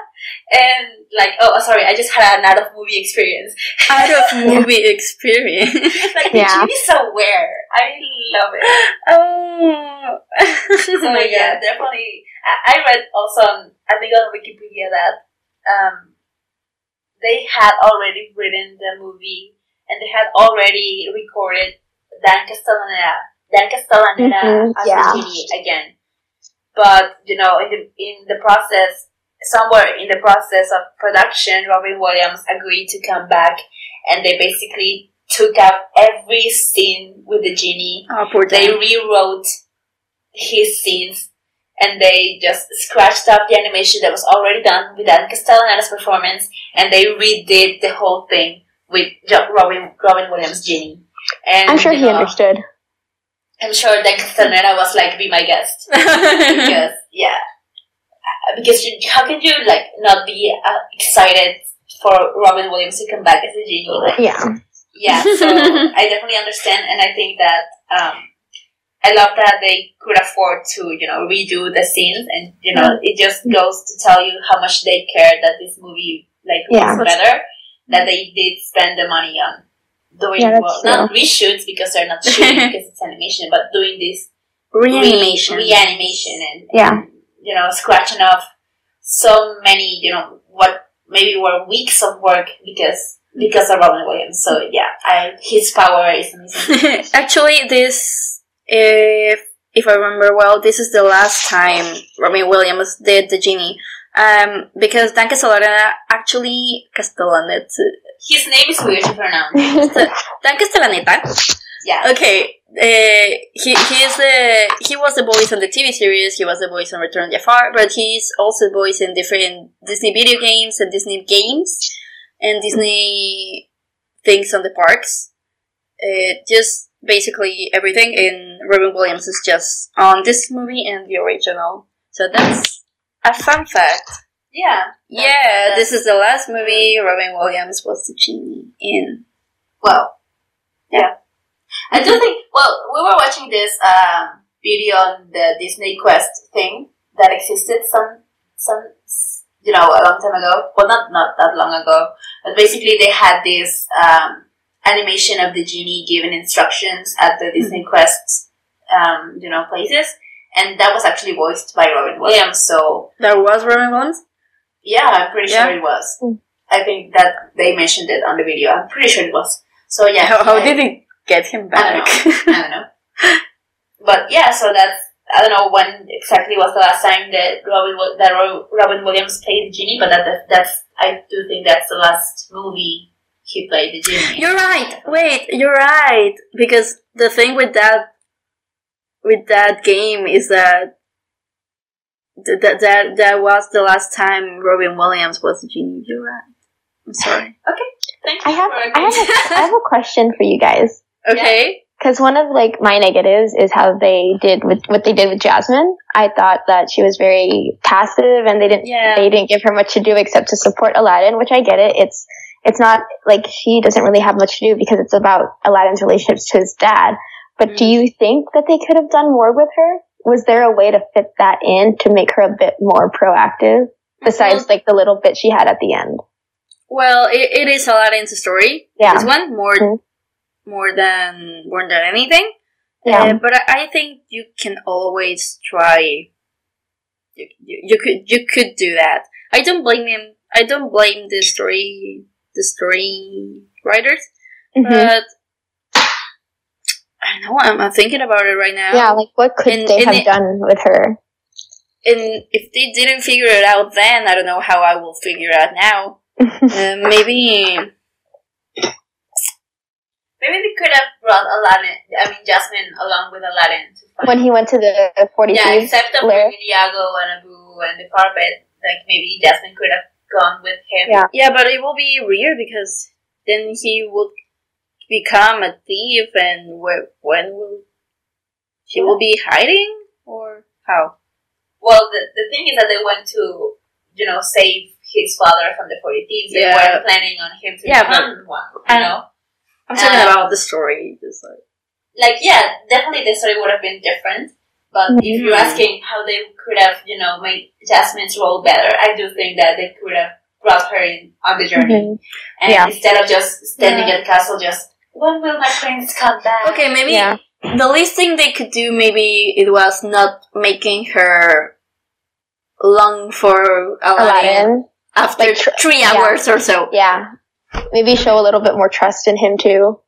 And like, oh, sorry, I just had an out of movie experience. Out of movie experience. like, the Yeah. genie's so aware. I love it. oh. So, oh my yeah, god. definitely. I, I read also, on, I think on Wikipedia that um, they had already written the movie and they had already recorded Dan Castellaneta, Dan Castellaneta Mhm, as yeah. the genie again. But, you know, in the, in the process, somewhere in the process of production, Robin Williams agreed to come back and they basically took out every scene with the genie Oh, poor they rewrote his scenes and they just scratched up the animation that was already done with Dan Castellaneta's performance and they redid the whole thing with Robin Robin Williams Genie. And I'm sure you he know, understood. I'm sure Dan Castellaneta was like, "Be my guest," because yeah, Uh, because you, how could you like not be uh, excited for Robin Williams to come back as a genie? Like, Yeah. yeah, so I definitely understand, and I think that um, I love that they could afford to, you know, redo the scenes, and you know, it just goes to tell you how much they care that this movie like Yeah. was better. That they did spend the money on doing Yeah, well, true. not reshoots because they're not shooting because it's animation, but doing this Reanimation. re- reanimation, and Yeah. you know, scratching off so many, you know, what maybe were weeks of work because because of Robin Williams. So yeah, I his power is amazing. Actually, this, if if I remember well, this is the last time Robin Williams did the genie. Um, because Dan Castellaneta actually Castellaneta. His name is weird to pronounce. Dan Castellaneta. Yeah, Okay, uh, he he is the he was the voice on the TV series. He was the voice on Return of Jafar, but he's also the voice in different Disney video games and Disney games and Disney things on the parks. Uh, just basically everything. And Robin Williams is just on this movie and the original. So that's a fun fact. Yeah. Yeah, this is the last movie Robin Williams was the genie in. Well, yeah. I do think. Well, we were watching this um, video on the Disney Quest thing that existed some some you know a long time ago. Well, not not that long ago, but basically they had this um, animation of the genie giving instructions at the Disney Quest um, you know places, and that was actually voiced by Robin Williams. So That was Robin Williams. Yeah, I'm pretty Yeah. sure it was. Mm. I think that they mentioned it on the video. I'm pretty sure it was. So yeah, How, how I- did he get him I don't back? I don't know. But yeah, so that's I don't know when exactly was the last time that Robin that Robin Williams played the genie, but that that's I do think that's the last movie he played the genie. You're right. Wait, you're right. Because the thing with that with that game is that th- that that that was the last time Robin Williams was the genie. You're right. I'm sorry. Okay. Thank I have I have a, I have a question for you guys Okay. because one of like my negatives is how they did with what they did with Jasmine. I thought that she was very passive and they didn't Yeah. they didn't give her much to do except to support Aladdin, which I get it. It's it's not like she doesn't really have much to do because it's about Aladdin's relationships to his dad. But do mm. you think that they could have done more with her? Was there a way to fit that in to make her a bit more proactive besides like the little bit she had at the end? Well, it, it is Aladdin's story. Yeah. This one more Mhm. more than more than anything. Yeah. Uh, but I, I think you can always try. You, you, you could you could do that. I don't blame him. I don't blame the story the story writers, Mhm. but I know. I'm, I'm thinking about it right now. yeah, like what could in- they in have the- done with her? And if they didn't figure it out then, I don't know how I will figure it out now. uh, maybe Maybe they could have brought Aladdin. I mean, Jasmine along with Aladdin. When he went to the 40 yeah, except lair. bringing and Abu and the carpet. Like maybe Jasmine could have gone with him. Yeah. Yeah, but it will be weird because then he would become a thief, and wh- when will she will be hiding or how? Well, the, the thing is that they went to, you know, save his father from the 40 thieves. They Yeah. weren't planning on him to Yeah, become one, you know? I'm talking Um, about the story. Just like Like, yeah, definitely the story would have been different. But if you're Mhm. asking how they could have, you know, made Jasmine's role better, I do think that they could have brought her in on the journey. Mhm. And Yeah. instead of just standing Yeah. at the castle, just, when will my prince come back? okay, maybe Yeah. the least thing they could do maybe it was not making her long for Aladdin, Aladdin. after Like, tr- three yeah. hours or so. Yeah. Maybe show a little bit more trust in him too.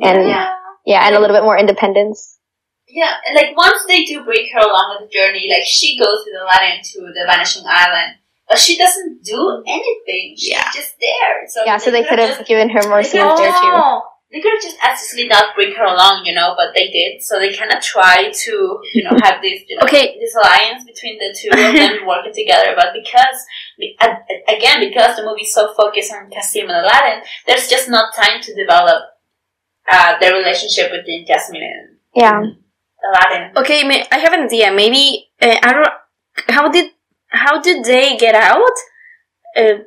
And yeah, Yeah. and a little bit more independence. Yeah, and like once they do bring her along on the journey, like she goes with Aladdin to the Vanishing Island, but she doesn't do anything. She's Yeah. just there. So Yeah, so they could have given her more they scenes there too. They could have just absolutely not bring her along, you know, but they did. So they kind of try to, you know, have this, you know, Okay. this alliance between the two of them working together. But because, again, because the movie's so focused on Kasim and Aladdin, there's just not time to develop uh, the relationship between Jasmine and Yeah. Aladdin. okay. I have an idea. Maybe uh, I don't. How did how did they get out? Uh,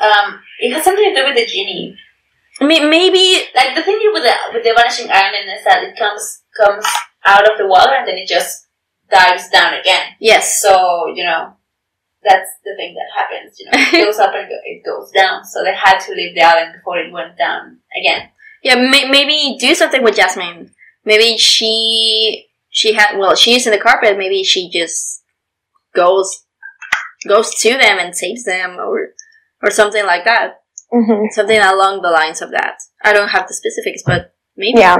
Um, it has something to do with the genie. May, maybe Like the thing with the with the vanishing island is that it comes comes out of the water and then it just dives down again. yes. So you know, that's the thing that happens. You know, it goes up and go- it goes down. So they had to leave the island before it went down again. Yeah, may, maybe do something with Jasmine. Maybe she she had well, she's in the carpet. Maybe she just goes goes to them and saves them, or or something like that. Hmm Something along the lines of that. I don't have the specifics, but maybe. Yeah.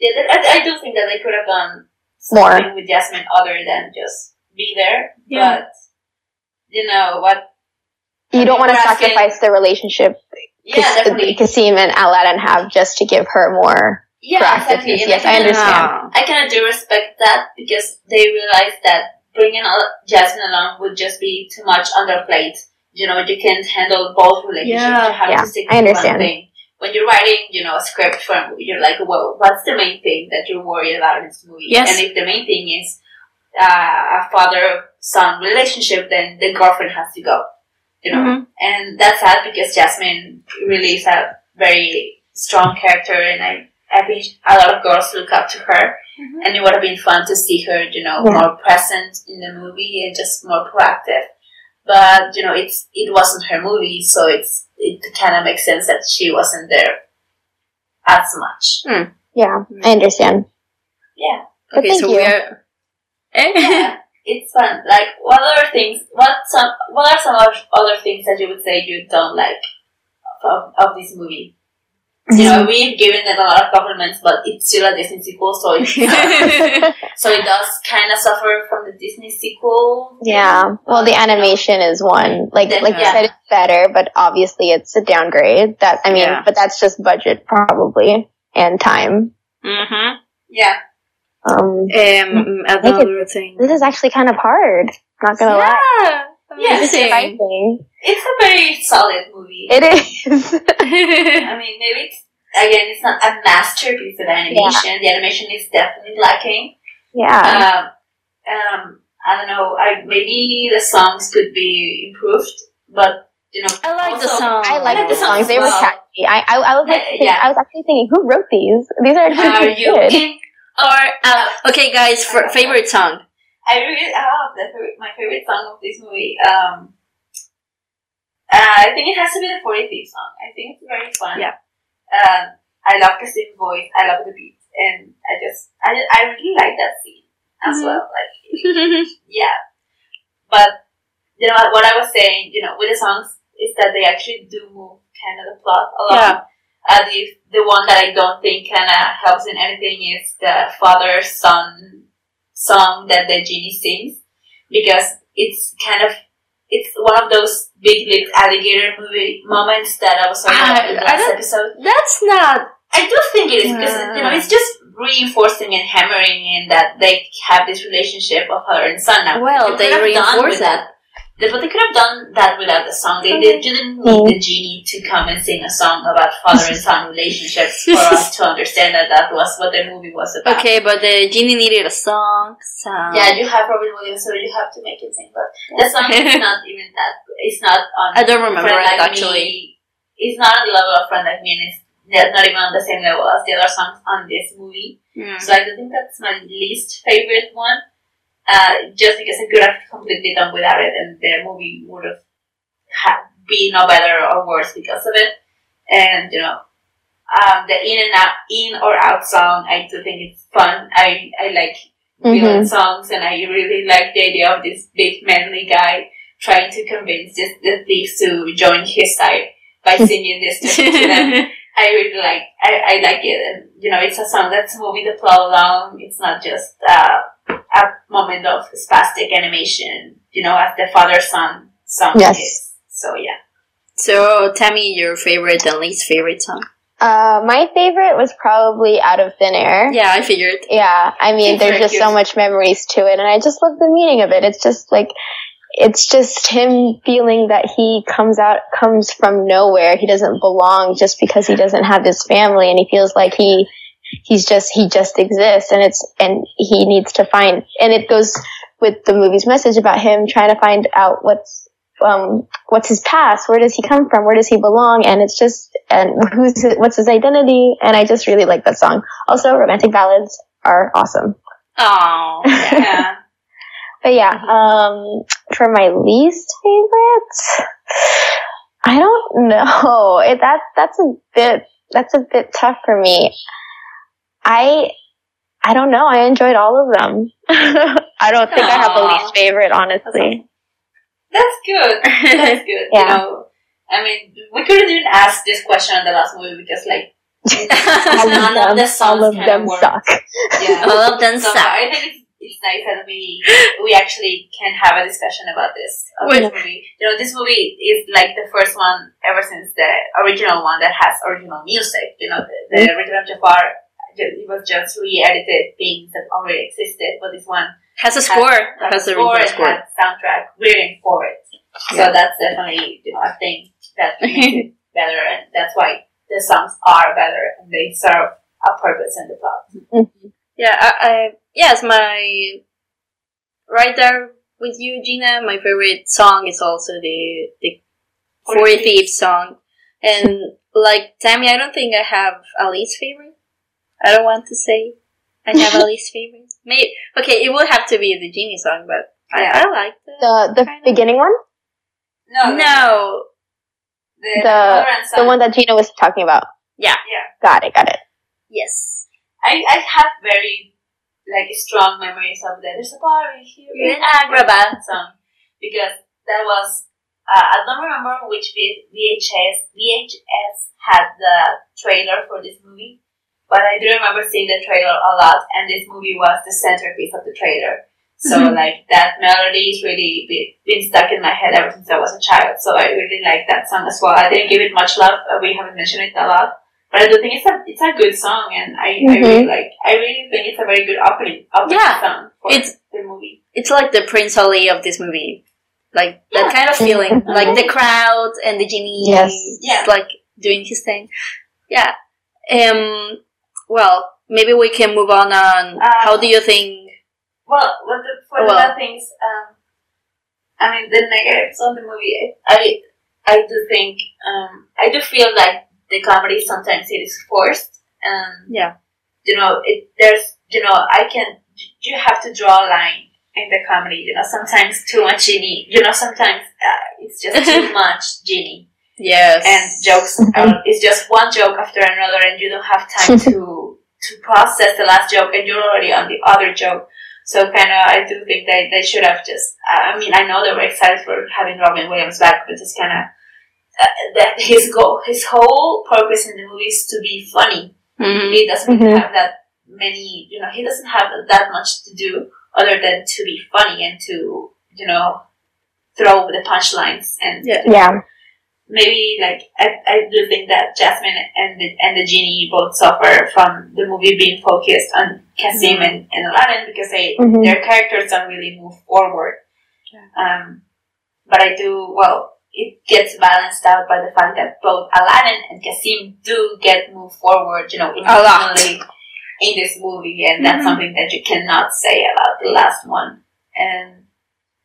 Yeah, I, I do think that they could have done More. something with Jasmine other than just be there. Yeah. But you know what? You don't want to We're asking- sacrifice the relationship Yeah, definitely. Kasim and Aladdin have just to give her more. Yeah, exactly. Yes, I kinda- understand. I kind of do respect that because they realized that bringing Jasmine along would just be too much on their plate. You know, you can't handle both relationships. Yeah, you have yeah, to stick I to one understand. thing. When you're writing, you know, a script for a movie, you're like, well, what's the main thing that you're worried about in this movie? Yes. And if the main thing is uh, a father-son relationship, then the girlfriend has to go. You know, Mhm. and that's sad because Jasmine really is a very strong character, and I I think a lot of girls look up to her, Mhm. and it would have been fun to see her, you know, Yeah. more present in the movie and just more proactive. But you know, it's it wasn't her movie, so it's it kind of makes sense that she wasn't there as much. Yeah, I understand. Yeah, But Okay, thank so you. we're. Eh? yeah, it's fun. Like, what other things? What some? What are some of other things that you would say you don't like of, of this movie? You know, we've given it a lot of compliments, but it's still a Disney sequel, so it so it does kind of suffer from the Disney sequel. Yeah. Well, the animation is one. Like, like you said, it's better, but obviously it's a downgrade. That I mean, Yeah. but that's just budget probably and time. mm-hmm. Yeah, Um, Um, another thing. this is actually kind of hard. Not gonna lie. Yeah. Yeah, It's amazing. it's a very solid movie. It is. I mean, maybe it's again, it's not a masterpiece of animation. The animation is definitely lacking. yeah. Um, um, I don't know. I maybe the songs could be improved, but you know, I like the also- song. I like like the the songs. songs They were catchy. I, I, I was like, Yeah, yeah. I was actually thinking, who wrote these? These are Are actually you good. or out? Okay, guys, for favorite song. I really oh, the my favorite song of this movie. Um, uh, I think it has to be the Forty Thieves song. I think it's very fun. Yeah. Um, I love the Kasim's voice. I love the beat, and I just I I really like that scene as Mhm. well. Like yeah, but you know what I was saying. You know, with the songs is that they actually do move kind of the plot along. Yeah. Uh, the the one that I don't think kind of helps in anything is the father son song that the genie sings because it's kind of it's one of those big lipped alligator movie moments that I was talking about in the last episode. That's not. I do think it is because you know it's just reinforcing and hammering in that they have this relationship of her and son now. Well, they could reinforce that. But they could have done that without the song. They, they didn't need the genie to come and sing a song about father and son relationships for us to understand that that was what the movie was about. Okay, but the genie needed a song, so Yeah, you have Robin Williams, so you have to make it sing. But the song is not even that. It's not on. I don't remember it Like actually. Me. It's not on the level of Friend Like Me, and it's not not even on the same level as the other songs on this movie. Mm. So I do think that's my least favorite one. Uh, just because I could have completely done without it, and the movie would have ha- been no better or worse because of it. And you know, um, the in and out, in or out song, I do think it's fun. I I like villain songs, and I really like the idea of this big manly guy trying to convince just the thieves to join his side by singing this to, to them. I really like I, I like it and you know it's a song that's moving the plot along. It's not just uh, a moment of spastic animation, you know, as the father son song Yes. is. So yeah. So tell me your favorite and least favorite song. Uh, my favorite was probably Out of Thin Air. Yeah, I figured. Yeah, I mean, It's there's just cute. so much memories to it, and I just love the meaning of it. It's just like, it's just him feeling that he comes out, comes from nowhere. He doesn't belong just because he doesn't have his family, and he feels like he, he's just, he just exists, and it's, and he needs to find, and it goes with the movie's message about him trying to find out what's, um, what's his past? Where does he come from? Where does he belong? And it's just, and who's, his, what's his identity? And I just really like that song. Also, romantic ballads are awesome. Oh, yeah. But yeah, um, for my least favorite, I don't know. It, that, that's a bit, that's a bit tough for me. I, I don't know. I enjoyed all of them. I don't think I have a least favorite, honestly. That's good. That's good. You Yeah. know, I mean, we couldn't even ask this question in the last movie because, like, All none of of them, the songs all of them work. suck. Yeah. All of them So suck. I think it's, it's nice that we we actually can have a discussion about this this movie. You know, this movie is like the first one ever since the original one that has original music. You know, the, the mm-hmm. original Jafar it was just re-edited things that already existed, but this one Has a score. has, Has a score, it score. has soundtrack written for it. So that's definitely you know a thing that makes it better, and that's why the songs are better and they serve a purpose in the plot. Mm-hmm. Yeah, I, I yes, my right there with you, Gina. My favorite song is also the the Forty Thieves song, and like Tammy, I don't think I have a least favorite. I don't want to say I have a least favorite. Maybe okay, it will have to be the Genie song, but Yeah. I, I like the The, the Kind of. beginning one? No, no. the, The- mother. The one that Gina was talking about. Yeah. Yeah. Got it, got it. Yes. I, I have very like strong memories of that. There's a party here In Agrabah. song because that was uh, I don't remember which VHS VHS had the trailer for this movie, but I do remember seeing the trailer a lot, and this movie was the centerpiece of the trailer. So like that melody is really be, been stuck in my head ever since I was a child. So I really like that song as well. I didn't give it much love. We haven't mentioned it a lot, but I do think it's a it's a good song, and I, I really like. I really think it's a very good opening opening Yeah. song for It's- the movie. It's like the Prince Ali of this movie. Like that kind of feeling. Mhm. Like the crowd and the genie Yes. Yeah. like doing his thing. Yeah. Um well, maybe we can move on on Uh, how do you think Well, what the, for Well- the things, um, I mean, the negatives on the movie, I, I do think, um, I do feel like the comedy sometimes it is forced. Um, Yeah. You know, it, there's, you know, I can, you have to draw a line in the comedy, you know, sometimes too much genie, you know, sometimes uh, it's just too much genie Yes. and jokes are, it's just one joke after another and you don't have time to to process the last joke and you're already on the other joke so kind of i do think they, they should have just i mean i know they were excited for having robin williams back but it's kind of uh, that his goal his whole purpose in the movie is to be funny Mhm. he doesn't Mhm. have that many you know he doesn't have that much to do other than to be funny and to you know throw the punchlines and Yeah. Yeah. Maybe like I, I do think that Jasmine and the, and the genie both suffer from the movie being focused on Kasim and, and Aladdin because they Mhm. their characters don't really move forward. Um, but I do well. It gets balanced out by the fact that both Aladdin and Kasim do get moved forward, you know, emotionally in this movie, and that's Mhm. something that you cannot say about the last one. And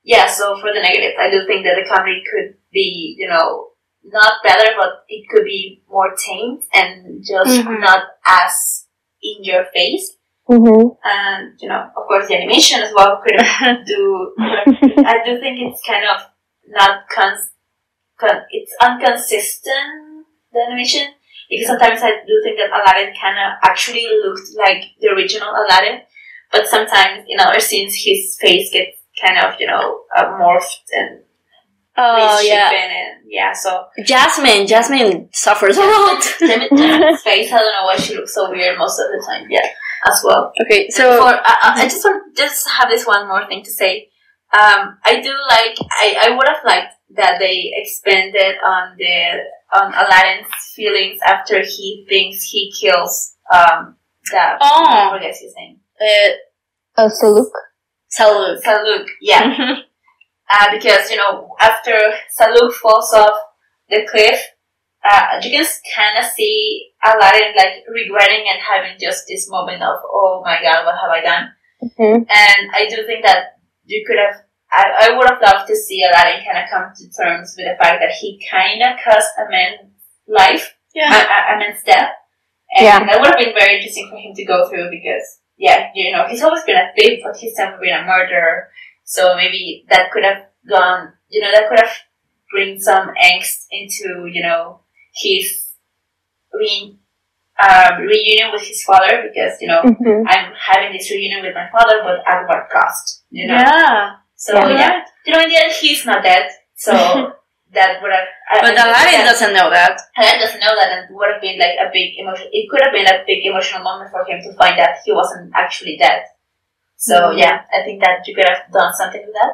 yeah, so for the negatives, I do think that the comedy could be, you know, not better, but it could be more tamed and just Mhm. not as in your face. Mm-hmm. And you know, of course, the animation as well could do. I do think it's kind of not cons. Con- it's inconsistent the animation because sometimes I do think that Aladdin kind of actually looked like the original Aladdin, but sometimes in other scenes his face gets kind of you know uh, morphed and oh yeah, misshapen and yeah. So Jasmine. Jasmine suffers a lot. Jasmine's face, I don't know why she looks so weird most of the time. Yeah, as well. okay, So so for, I, I just want just have this one more thing to say. Um, I do like I, I would have liked that they expanded on the on Aladdin's feelings after he thinks he kills um that Oh. I forget his name. uh, Oh, so Luke. Saluk. Saluk, yeah. Uh, because you know after Saluk falls off the cliff, uh, you can kind of see Aladdin like regretting and having just this moment of oh my god, what have I done? Mm-hmm. And I do think that you could have. I, I would have loved to see Aladdin kind of come to terms with the fact that he kind of cursed a man's life, a, yeah. a, a man's death, and Yeah. that would have been very interesting for him to go through because, yeah, you know, he's always been a thief, but he's never been a murderer. So maybe that could have gone, you know, that could have bring some angst into, you know, his re- um, reunion with his father because, you know, Mm-hmm. I'm having this reunion with my father, but at what cost? You know. Yeah. So Yeah. yeah. you know, in the end, he's not dead. So that would have. I- But Aladdin doesn't know that. Aladdin doesn't know that, and it would have been like a big emotion. It could have been a big emotional moment for him to find that he wasn't actually dead. So yeah, I think that you could have done something with that.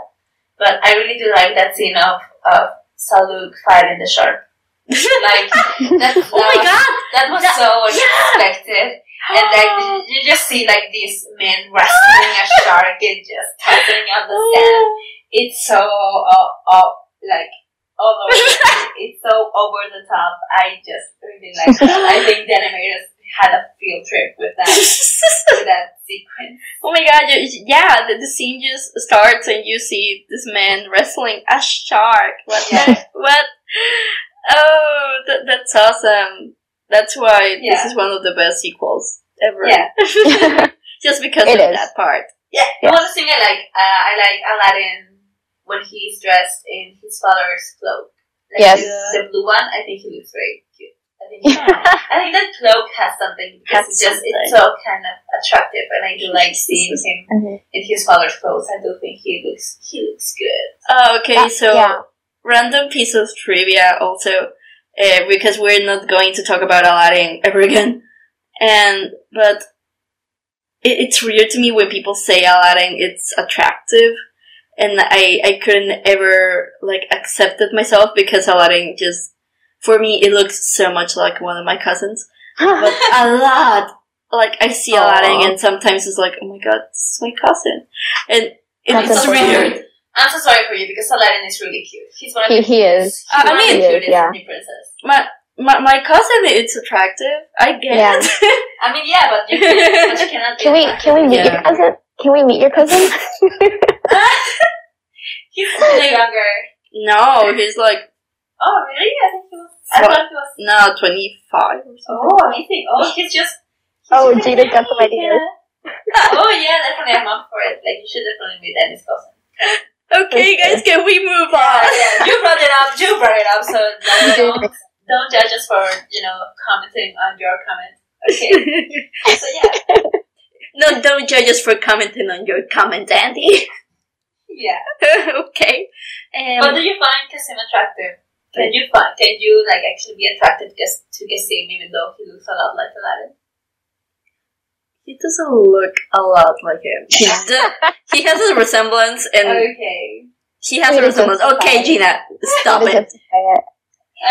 But I really do like that scene of of Saluk fighting the shark. Like that. Oh my was- god! that was That- so yeah. unexpected. And like you just see like these men wrestling a shark and just tossing on the sand. It's so uh, uh, like all over. it's so over the top. I just really like that. I think the animators had a field trip with that with that sequence. oh my god! you- Yeah, the, the scene just starts and you see this man wrestling a shark. What? Yeah. what? Oh, that, that's awesome. That's why Yeah. this is one of the best sequels ever. Yeah. Just because It of is. that part. Yeah, Yeah. one thing I like, uh, I like Aladdin when he's dressed in his father's cloak. Like Yes. the, the blue one. I think he looks very cute. I think, I think that cloak has something. because Has it's just it's something. so kind of attractive, and I do like seeing him in his father's clothes. I do think he looks he looks good. Oh, okay, Uh, so yeah. random piece of trivia also, uh, because we're not going to talk about Aladdin ever again. And, but it, it's weird to me when people say Aladdin, it's attractive. And I, I couldn't ever, like, accept it myself because Aladdin just, for me, it looks so much like one of my cousins. But a lot! Like, I see Aw. Aladdin and sometimes it's like, oh my god, this is my cousin. And That's it's so weird. I'm so sorry for you because Aladdin is really cute. He's one of He- the he is. He's uh, I mean- the He is, cutest yeah. Disney princess. my my, my cousin it's attractive. I get Yeah. it. I mean, yeah, but you, can, but you cannot. be Can we attractive. can we meet Yeah. your cousin? Can we meet your cousin? He's really younger. no, he's like Oh, really? I think he was. I thought he was. no twenty five or something. Oh, amazing. Oh, he's just. he's Oh, just Gina got some ideas. cute. oh yeah, definitely. I'm up for it. Like you should definitely meet Dennis cousin. Okay, guys, can we move Yeah, on? yeah. You brought it up. You brought it up. So like, don't, don't judge us for you know commenting on your comment. Okay. so yeah, no, don't judge us for commenting on your comment, Andy. yeah. okay. Um, But do you find Kasim attractive? Can you find? Can you like actually be attracted to to Kasim even though he looks a lot like Aladdin? he doesn't look a lot like him. He, do- he has a resemblance, and Okay. he has a resemblance. Okay. Gina, stop it. it?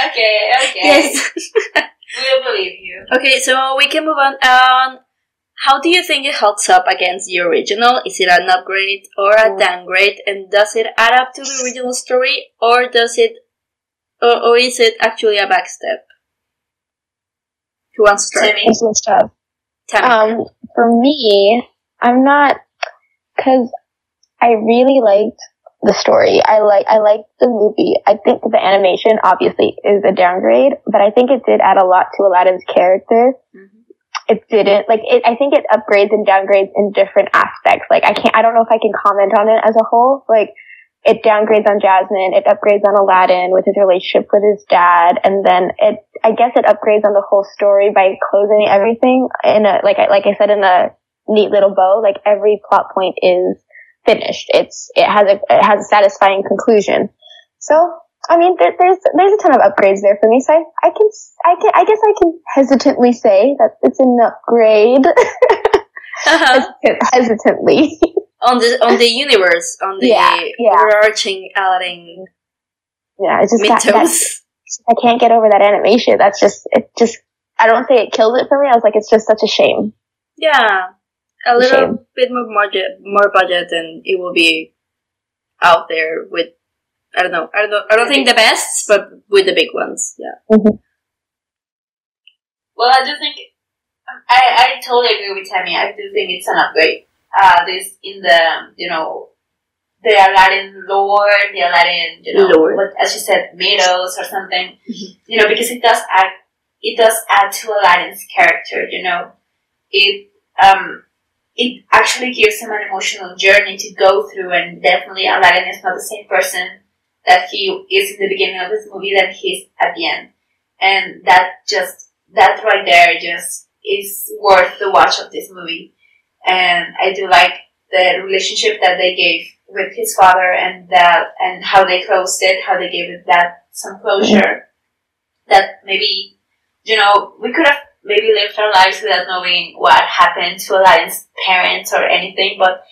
Okay, okay. Yes. We'll believe you. okay, so we can move on. Um, how do you think it holds up against the original? Is it an upgrade or a Mm. downgrade? And does it add up to the original story, or does it, or, or is it actually a backstep? Who wants to start? Timmy. It's some stuff. Tammy. Um, for me, I'm not because I really liked the story. I like I liked the movie. I think the animation obviously is a downgrade, but I think it did add a lot to Aladdin's character. Mhm. It didn't like it. I think it upgrades and downgrades in different aspects. Like I can't. I don't know if I can comment on it as a whole. Like it downgrades on Jasmine, it upgrades on Aladdin with his relationship with his dad, and then it, I guess it upgrades on the whole story by closing everything in a, like I, like I said, in a neat little bow. Like every plot point is finished. It's, it has a, it has a satisfying conclusion. So, I mean, there, there's, there's a ton of upgrades there for me. So I, I can, I can, I guess I can hesitantly say that it's an upgrade. Uh-huh. hesitantly. on the on the universe, on the Yeah, yeah. overarching Aladdin yeah, it's just that, that. I can't get over that animation. That's just it. Just I don't say it kills it for me. I was like, it's just such a shame. Yeah, a little Shame. bit more budget, more budget, and it will be out there with. I don't know. I don't know. I don't think the best, but with the big ones. Yeah. Mm-hmm. Well, I do think I, I totally agree with Tammy. I do think it's an upgrade. Uh, this in the you know the Aladdin lore, the Aladdin you know Lore. what as you said mythos or something. Mhm. You know because it does add it does add to Aladdin's character. You know it um it actually gives him an emotional journey to go through, and definitely Aladdin is not the same person that he is in the beginning of this movie than he is at the end, and that just that right there just is worth the watch of this movie. And I do like the relationship that they gave with his father and that and how they closed it, how they gave it that some closure. That maybe you know, we could have maybe lived our lives without knowing what happened to Aladdin's parents or anything, but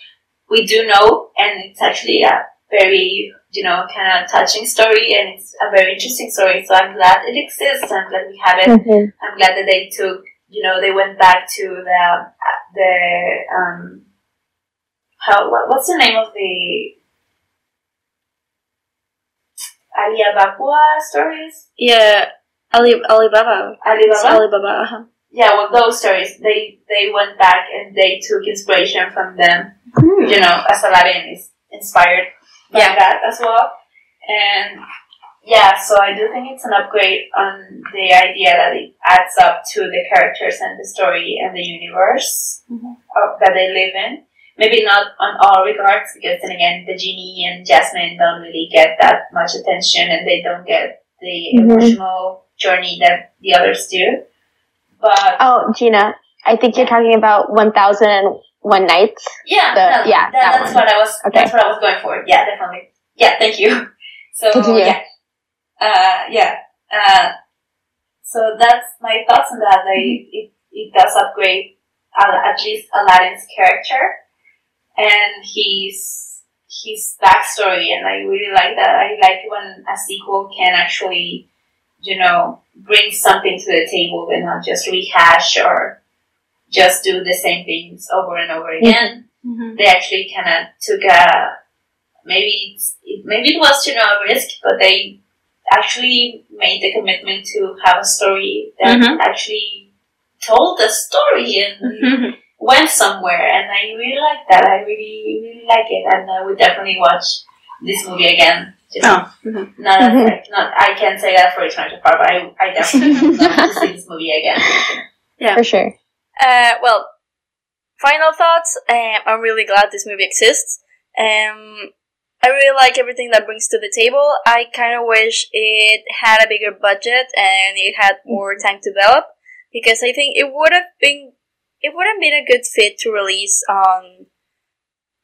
we do know and it's actually a very, you know, kind of touching story and it's a very interesting story. So I'm glad it exists. I'm glad we have it. Mm-hmm. I'm glad that they took, you know, they went back to the the um how what, what's the name of the Ali Baba stories? Yeah. Ali Alibaba. Ali Baba. Alibaba. Uh-huh. Yeah, well, those stories they they went back and they took inspiration from them. You know, as Aladdin is inspired by Yeah. that as well. And yeah, so I do think it's an upgrade on the idea that it adds up to the characters and the story and the universe Mhm. of, that they live in. Maybe not on all regards, because then again, the genie and Jasmine don't really get that much attention, and they don't get the Mhm. emotional journey that the others do. But Oh, Gina, I think you're talking about 1001 Nights. Yeah, The- no, yeah, that, that that's one. what I was. Okay. That's what I was going for. Yeah, definitely. Yeah, thank you. So Continue. yeah, uh, yeah. Uh, so that's my thoughts on that. Like, it it does upgrade Al- at least Aladdin's character and his his backstory, and I really like that. I like when a sequel can actually, you know, bring something to the table and not just rehash or just do the same things over and over again Mm-hmm. they actually kind of took a maybe it, maybe it was you know a risk, but they actually made the commitment to have a story that Mhm. actually told the story and Mm-hmm. went somewhere, and I really like that. I really really like it, and I would definitely watch this movie again. Just Oh. mhm. not as, Mhm. not I can't say that for Return of Jafar, but I, I definitely would love to see this movie again. Yeah. For sure. Uh, well, final thoughts. Um, I'm really glad this movie exists. Um, I really like everything that brings to the table. I kind of wish it had a bigger budget and it had more time to develop because I think it would have been it would have been a good fit to release on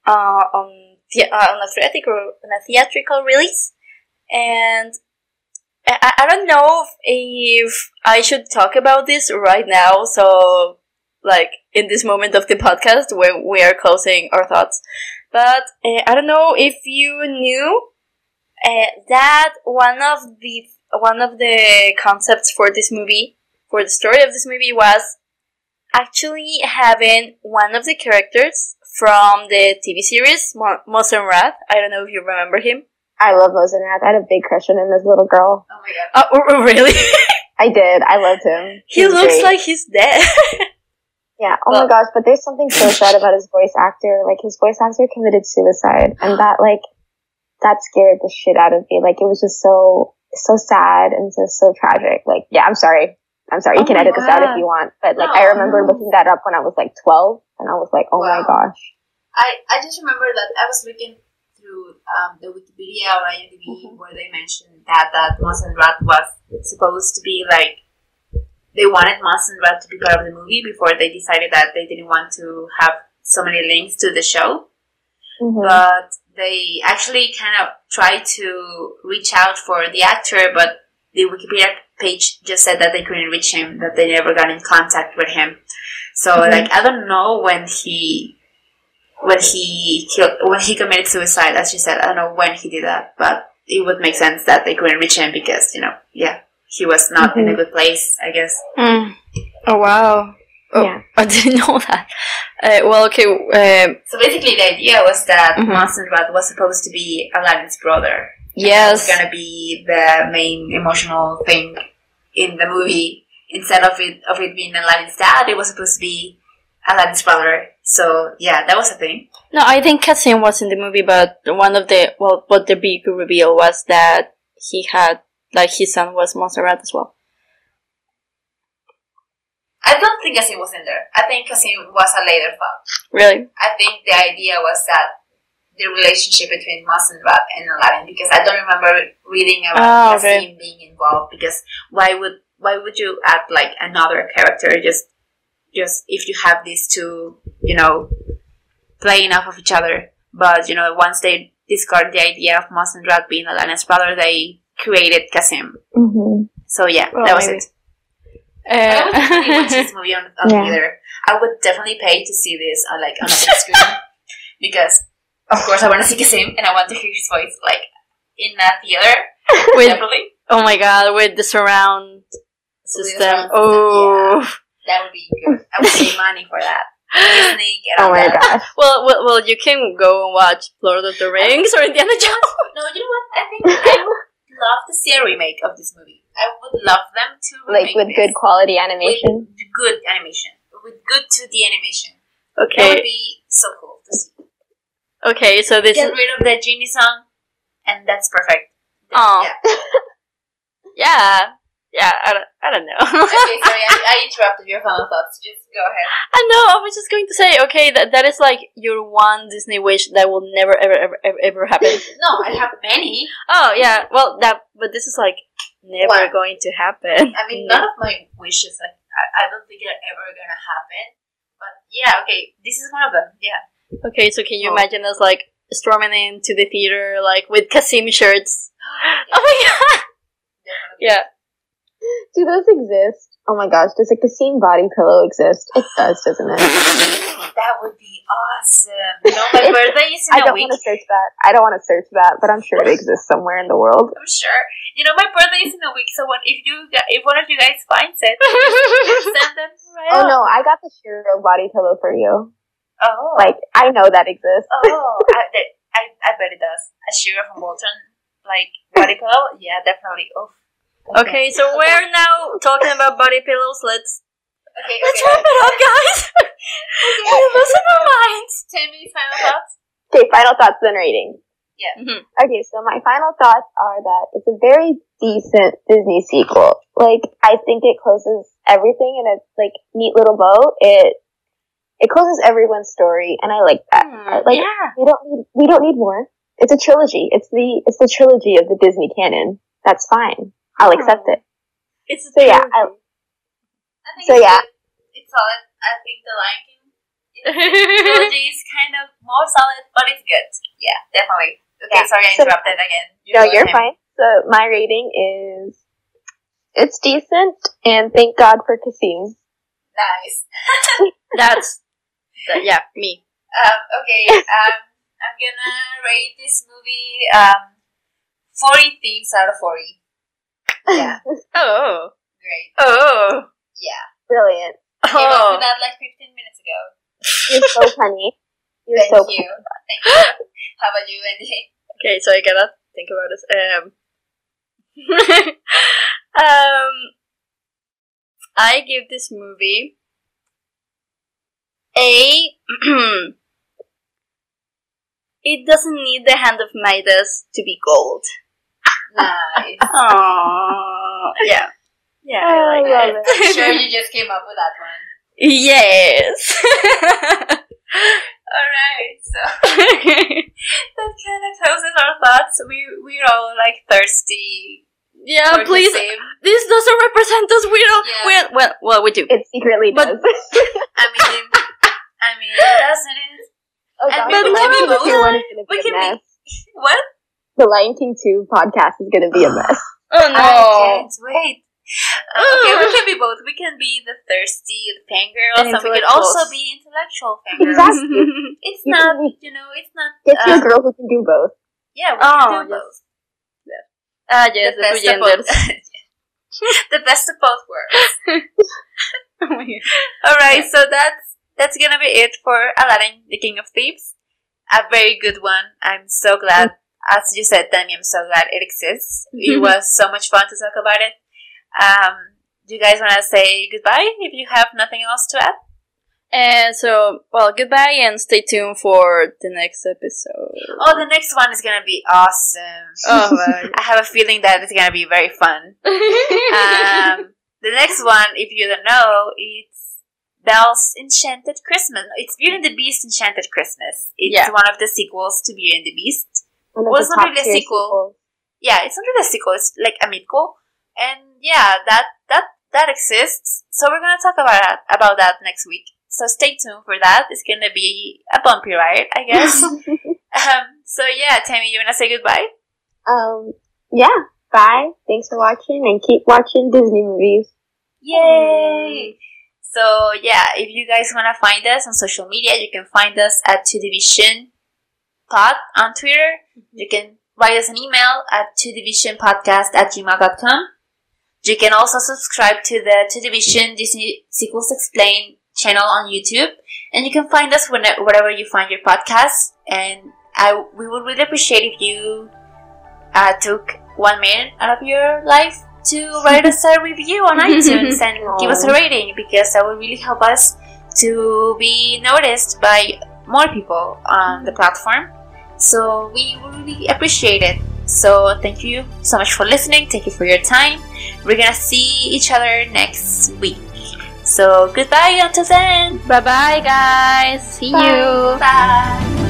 uh, on the, uh, on a theatrical on a theatrical release and. I, I don't know if, if I should talk about this right now, so like in this moment of the podcast when we are closing our thoughts. But uh, I don't know if you knew uh, that one of the one of the concepts for this movie, for the story of this movie, was actually having one of the characters from the TV series Mo- Mozenrath. I don't know if you remember him. I love Mozenrath. I had a big crush on him as a little girl. Oh my god. Oh, oh, really? I did. I loved him. he was looks great. like he's dead. Yeah. Oh Well- my gosh, but there's something so sad about his voice actor. Like his voice actor committed suicide, and that like that scared the shit out of me. Like it was just so so sad and just so tragic. Like yeah, I'm sorry. I'm sorry. You Oh can edit this out if you want. But like No, I remember no. looking that up when I was like 12, and I was like, oh my gosh. I, I just remember that I was looking through um, the Wikipedia or IMDb Mhm. where they mentioned that that Mozenrath was supposed to be like they wanted Mozenrath to be part of the movie before they decided that they didn't want to have so many links to the show. Mhm. But they actually kind of tried to reach out for the actor, but the Wikipedia page just said that they couldn't reach him, that they never got in contact with him. So Mhm. like I don't know when he when he killed when he committed suicide, as you said, I don't know when he did that, but it would make sense that they couldn't reach him because, you know, yeah, he was not in a good place, I guess. Mm. Oh wow. Oh, Yeah. I didn't know that. Uh, well, okay. Um, So basically the idea was that Mhm. Monster was supposed to be Aladdin's brother. yes. was gonna be the main emotional thing in the movie. Instead of it of it being Aladdin's dad, it was supposed to be Aladdin's brother. So yeah, that was a thing. No, I think Kasim was in the movie, but one of the well, what the big reveal was that he had like his son was Mozenrath as well. I don't think Kasim was in there. I think Kasim was a later thought. Really? I think the idea was that the relationship between Rat and Aladdin because I don't remember reading about Ah, okay. Being involved because why would why would you add like another character just just if you have these two you know playing off of each other but you know once they discard the idea of Rat being Aladdin's brother they created Kasim Mhm. so yeah Well, that was maybe. it I would definitely watch Uh, this movie on, on Yeah. theater. I would definitely pay to see this on like on a big screen because, of course, I want to see Kasim and I want to hear his voice like in a theater. with definitely, oh my god, with the surround the system. system, Oh. that would be good. I would pay money for that. Disney, get Oh on my that. gosh. Well, well, well, you can go and watch Lord of the Rings or Indiana Jones. No, you know what? I think I love to see a remake of this movie. I would love them to Like with this. good quality animation. with good animation, with good 2D animation. Okay, that would be so cool to see. okay, so this Get is rid of the genie song, and that's perfect. Aw. Yeah. yeah, yeah. I don't, know. okay, sorry, I, I interrupted your final thoughts. Just go ahead. I know. I was just going to say, okay, that that is like your one Disney wish that will never, ever, ever, ever, ever happen. No, I have many. oh yeah, well that, but this is like never What? going to happen. I mean, none of my wishes, like, I, I don't think they're ever gonna happen. But yeah, okay, this is one of them. Yeah. Okay, so can you Oh. imagine us like storming into the theater like with Kasim shirts? Oh my god! Definitely. Yeah. Do those exist? Oh my gosh, does a Kasim body pillow exist? It does, doesn't it? That would be awesome. You know, my birthday is in I don't want to search that. I don't want to search that, but I'm sure it exists somewhere in the world. I'm sure. You know, my birthday is in a week, so if you if one of you guys finds it, send them right Oh up. no, I got the Shiro body pillow for you. Oh, Like, I know that exists. oh, I, I, I bet it does. A Shiro from Voltron, like body pillow. Yeah, definitely. Oh. Okay, so we're now talking about body pillows. Let's Okay. let's okay. wrap it up, guys. We're losing our minds. Ten minutes final thoughts. Okay, final thoughts then rating. Mhm. Okay, so my final thoughts are that it's a very decent Disney sequel. Like, I think it closes everything in a like neat little bow. It it closes everyone's story, and I like that. Hmm, like, yeah. we don't need we don't need more. It's a trilogy. It's the it's the trilogy of the Disney canon. That's fine. I'll accept it. It's So yeah, I, I think So, it's yeah. good. It's solid. I think the Lion King trilogy is kind of more solid, but it's good. Yeah, definitely. Okay, Yeah. sorry I So- interrupted again. You no, you're ahead. fine. So my rating is it's decent, and thank God for Kasim. Nice. That's that, yeah, me. Um, okay, um, I'm gonna rate this movie um, 40 thieves out of 40. Yeah, Oh. great. Oh. Yeah. Brilliant. Came up Oh. with that like 15 minutes ago. You're so funny. You're Thank so you. Thank you. How about you, Andy? Okay, so I gotta think about this. Um, um, I give this movie a. it doesn't need the hand of Midas to be gold. Nice. Aww, yeah, yeah, I I like love it. I'm sure you just came up with that one. yes. Alright, so that kind of closes our thoughts. We we're all like thirsty. yeah, please. This doesn't represent us. We don't. Yeah. Well, well, well, we do. It secretly But- does. I mean, I mean, it doesn't it? oh, and God, we can be Lion both. 2 one We be can be what? The Lion King 2 podcast is gonna be a mess. Oh no. I no. can't wait. Okay, we can be both. We can be the thirsty the fangirls, And and we can also be intellectual fangirls. Exactly. It's You not, can be- you know, it's not. Get you uh, a girl who can do both. yeah, we Oh, can do yes. both. ah, yes, the the, two best of both. genders. the best of both worlds. Oh my God. All right, so that's that's gonna be it for Aladdin, the King of Thieves. A very good one. I'm so glad, as you said, Demi. I'm so glad it exists. It was so much fun to talk about it. Um, do you guys want to say goodbye if you have nothing else to add? And so, well, goodbye and stay tuned for the next episode. Oh, the next one is gonna be awesome. Oh. I have a feeling that it's gonna be very fun. Um, the next one, if you don't know, it's Belle's Enchanted Christmas. It's Beauty and the Beast Enchanted Christmas. It's Yeah. one of the sequels to Beauty and the Beast. One of Well, the it's not really a tier sequel. Yeah, it's not really a sequel. It's like a midquel, and yeah, that that that exists. So we're gonna talk about that about that next week. So stay tuned for that. It's gonna be a bumpy ride, I guess. um. So yeah, Tammy, you wanna say goodbye? um, yeah. Bye. Thanks for watching and keep watching Disney movies. Yay! So yeah, if you guys wanna find us on social media, you can find us at Two Division Pod on Twitter. You can write us an email at two division podcast at gmail.com. You can also subscribe to the Two Division Disney Sequels Explained channel on YouTube, and you can find us wherever you find your podcasts. And I we would really appreciate if you uh, took one minute out of your life to write us a review on iTunes and give us a rating because that would really help us to be noticed by more people on the platform. So we really appreciate it. So thank you so much for listening. Thank you for your time. We're gonna see each other next week. So goodbye until then. Bye bye, guys. See Bye. you. Bye.